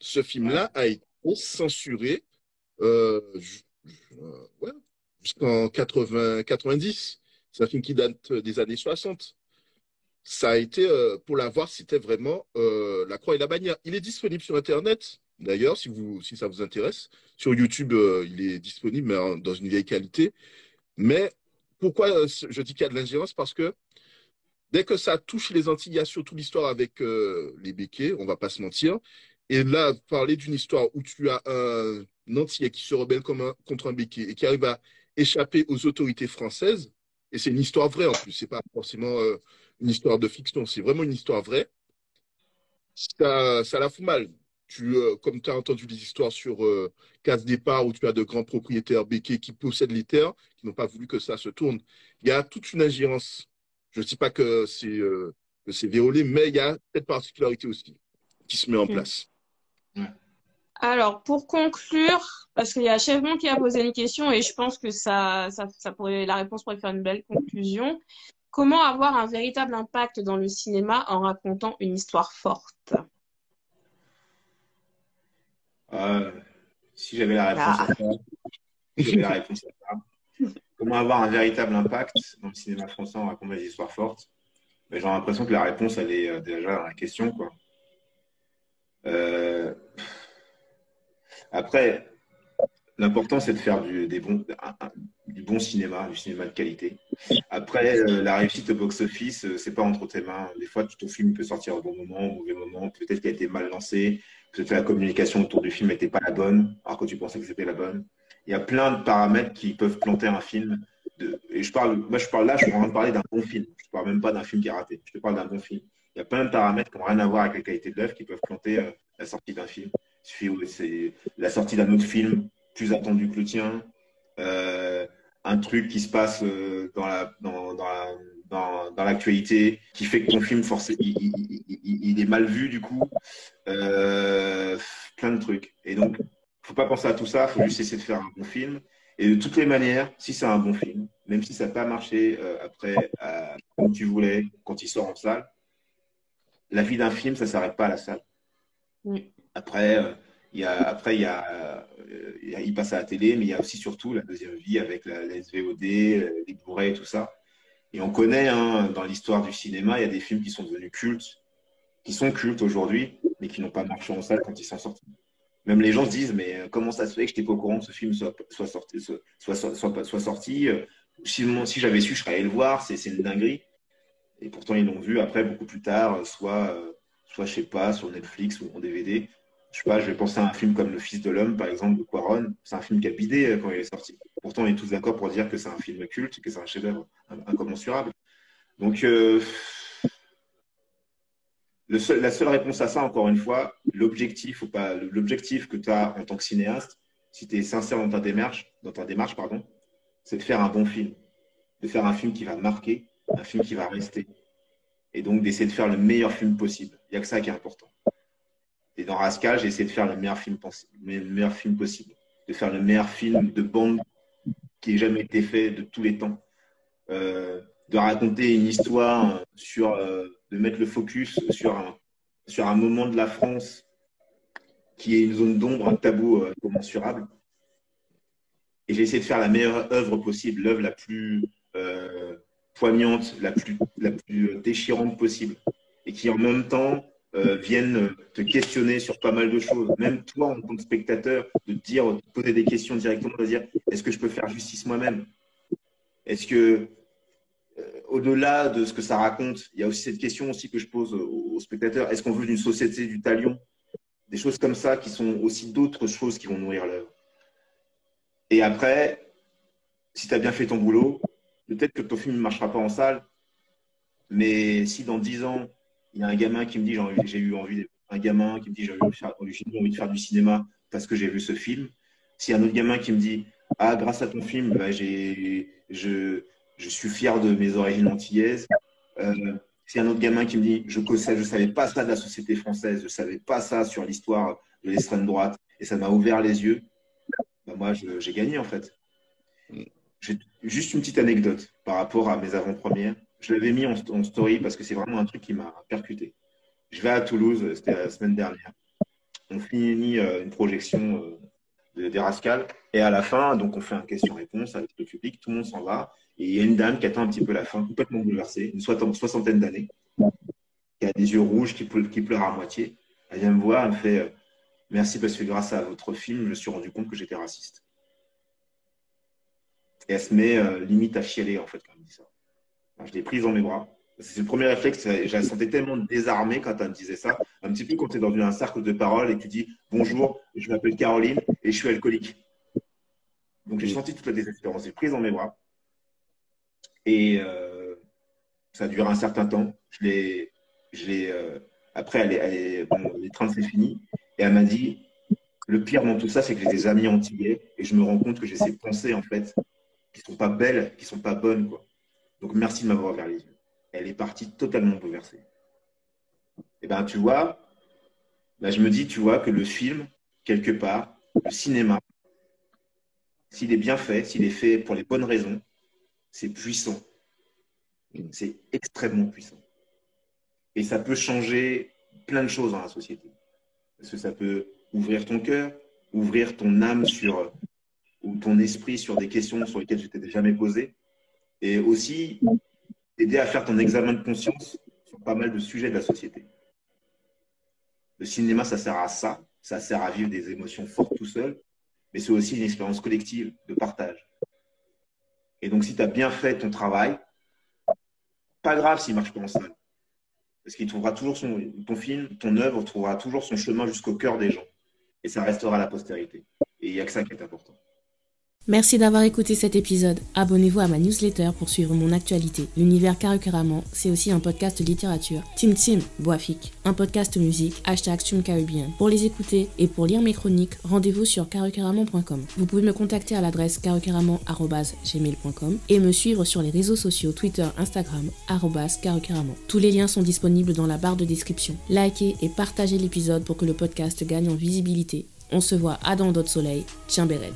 Ce film-là a été censuré jusqu'en 90. C'est un film qui date des années 60. Ça a été, pour la voir, c'était vraiment la croix et la bannière. Il est disponible sur Internet. D'ailleurs, si, si ça vous intéresse, sur YouTube, euh, il est disponible mais dans une vieille qualité. Mais pourquoi euh, je dis qu'il y a de l'ingérence? Parce que dès que ça touche les Antilles, il y a surtout l'histoire avec euh, les béquets, on ne va pas se mentir. Et là, parler d'une histoire où tu as un Antillais qui se rebelle contre un béquet et qui arrive à échapper aux autorités françaises, et c'est une histoire vraie en plus, ce n'est pas forcément une histoire de fiction, c'est vraiment une histoire vraie, ça, ça la fout mal. Euh, comme tu as entendu des histoires sur euh, Casse Départ, où tu as de grands propriétaires béquets qui possèdent les terres, qui n'ont pas voulu que ça se tourne. Il y a toute une ingérence. Je ne dis pas que c'est euh, violé, mais il y a cette particularité aussi qui se met en place. Alors, pour conclure, parce qu'il y a Chevron qui a posé une question et je pense que ça, ça, pourrait, la réponse pourrait faire une belle conclusion. Comment avoir un véritable impact dans le cinéma en racontant une histoire forte? Euh, si j'avais la réponse à ça, la réponse à ça. Comment avoir un véritable impact dans le cinéma français en racontant des histoires fortes j'ai l'impression que la réponse, elle est déjà dans la question. Quoi. Après, l'important, c'est de faire du, des bons, du bon cinéma, du cinéma de qualité. Après, la réussite au box-office, c'est pas entre tes mains. Des fois, ton film peut sortir au bon moment, au mauvais moment. Peut-être qu'il a été mal lancé. Peut-être la communication autour du film n'était pas la bonne, alors que tu pensais que c'était la bonne. Il y a plein de paramètres qui peuvent planter un film. De, et je parle, moi, je parle là, je suis en train de parler d'un bon film. Je ne parle même pas d'un film qui est raté. Je te parle d'un bon film. Il y a plein de paramètres qui n'ont rien à voir avec la qualité de l'œuvre qui peuvent planter euh, la sortie d'un film. C'est la sortie d'un autre film plus attendu que le tien. Euh, un truc qui se passe euh, dans la, dans la dans, l'actualité, qui fait que ton film, forcément, il, est mal vu du coup. Euh, plein de trucs. Et donc, faut pas penser à tout ça, faut juste essayer de faire un bon film. Et de toutes les manières, si c'est un bon film, même si ça n'a pas marché euh, après, euh, comme tu voulais, quand il sort en salle, la vie d'un film, ça ne s'arrête pas à la salle. Après, il y a, après, il y a, il passe à la télé, mais il y a aussi surtout la deuxième vie avec la, la SVOD, les blu et tout ça. Et on connaît, hein, dans l'histoire du cinéma, il y a des films qui sont devenus cultes, qui sont cultes aujourd'hui, mais qui n'ont pas marché en salle quand ils sont sortis. Même les gens se disent, mais euh, comment ça se fait que je n'étais pas au courant que ce film soit, soit sorti, soit, soit, soit, soit euh, Si, si j'avais su, je serais allé le voir, c'est une dinguerie. Et pourtant, ils l'ont vu après, beaucoup plus tard, soit, euh, soit, je sais pas, sur Netflix ou en DVD. Je sais pas, je vais penser à un film comme Le Fils de l'Homme, par exemple, de Quaron. C'est un film qui a bidé quand il est sorti. Pourtant, on est tous d'accord pour dire que c'est un film culte, que c'est un chef-d'œuvre incommensurable. Donc, euh, la seule réponse à ça, encore une fois, l'objectif ou pas, l'objectif que tu as en tant que cinéaste, si tu es sincère dans ta démarche, dans ta démarche, pardon, c'est de faire un bon film, de faire un film qui va marquer, un film qui va rester, et donc d'essayer de faire le meilleur film possible. Il n'y a que ça qui est important. Et dans Rascal, j'ai essayé de faire le meilleur film, possible, de faire le meilleur film de bande qui ait jamais été fait de tous les temps. Euh, de raconter une histoire sur, euh, de mettre le focus sur un, sur un moment de la France qui est une zone d'ombre, un tabou euh, incommensurable. Et j'ai essayé de faire la meilleure œuvre possible, l'œuvre la plus poignante, la plus, la plus déchirante possible. Et qui en même temps vienne te questionner sur pas mal de choses. Même toi, en tant que spectateur, de te dire, de poser des questions directement, de dire est-ce que je peux faire justice moi-même? Est-ce que au-delà de ce que ça raconte, il y a aussi cette question aussi que je pose aux, spectateurs. Est-ce qu'on veut une société du talion? Des choses comme ça qui sont aussi d'autres choses qui vont nourrir l'œuvre. Et après, si tu as bien fait ton boulot, peut-être que ton film ne marchera pas en salle, mais si dans dix ans, il y a un gamin qui me dit j'ai eu envie, un gamin qui me dit j'ai eu envie de faire du cinéma parce que j'ai vu ce film, s'il y a un autre gamin qui me dit ah grâce à ton film, bah, j'ai je je suis fier de mes origines antillaises. Euh, c'est un autre gamin qui me dit Je ne je savais pas ça de la société française, je ne savais pas ça sur l'histoire de l'extrême droite, et ça m'a ouvert les yeux. Ben, moi, j'ai gagné en fait. J'ai juste une petite anecdote par rapport à mes avant-premières. Je l'avais mis en, story parce que c'est vraiment un truc qui m'a percuté. Je vais à Toulouse, c'était la semaine dernière. On finit euh, une projection euh, des Rascals. Et à la fin, donc on fait un question-réponse avec le public, tout le monde s'en va. Et il y a une dame qui attend un petit peu la fin, complètement bouleversée, une soixantaine d'années, qui a des yeux rouges, qui, pleure à moitié. Elle vient me voir, elle me fait euh, Merci parce que grâce à votre film, je me suis rendu compte que j'étais raciste. Et elle se met limite à chialer, en fait, quand elle me dit ça. Je l'ai prise dans mes bras. C'est le premier réflexe. Je la sentais tellement désarmée quand elle me disait ça. Un petit peu quand tu es dans un cercle de parole et que tu dis Bonjour, je m'appelle Caroline et je suis alcoolique. Donc j'ai senti toute la désespérance. J'ai prise dans mes bras. Et euh, ça a duré un certain temps. Je l'ai, je l'ai, euh, après, elle est, elle est, bon, les trains, c'est fini. Et elle m'a dit, le pire dans tout ça, c'est que j'ai des amis antillais et je me rends compte que j'ai ces pensées, en fait, qui sont pas belles, qui sont pas bonnes, quoi. Donc, merci de m'avoir ouvert les yeux. Elle est partie totalement bouleversée. Et eh ben, tu vois, là, je me dis, tu vois, que le film, quelque part, le cinéma, s'il est bien fait, s'il est fait pour les bonnes raisons, c'est puissant. C'est extrêmement puissant. Et ça peut changer plein de choses dans la société. Parce que ça peut ouvrir ton cœur, ouvrir ton âme sur, ou ton esprit sur des questions sur lesquelles je t'étais jamais posé. Et aussi t'aider à faire ton examen de conscience sur pas mal de sujets de la société. Le cinéma, ça sert à ça, ça sert à vivre des émotions fortes tout seul, mais c'est aussi une expérience collective de partage. Et donc, si tu as bien fait ton travail, pas grave s'il ne marche pas en salle. Parce qu'il trouvera toujours son, ton film, ton œuvre trouvera toujours son chemin jusqu'au cœur des gens. Et ça restera à la postérité. Et il n'y a que ça qui est important. Merci d'avoir écouté cet épisode. Abonnez-vous à ma newsletter pour suivre mon actualité. L'univers Carrément, c'est aussi un podcast littérature. Tim Tim, Boafik, un podcast musique, hashtag Caribbean. Pour les écouter et pour lire mes chroniques, rendez-vous sur carrément.com. Vous pouvez me contacter à l'adresse carrément.gmail.com et me suivre sur les réseaux sociaux Twitter, Instagram, carrément. Tous les liens sont disponibles dans la barre de description. Likez et partagez l'épisode pour que le podcast gagne en visibilité. On se voit à dans d'autres soleils. Tiens Béred.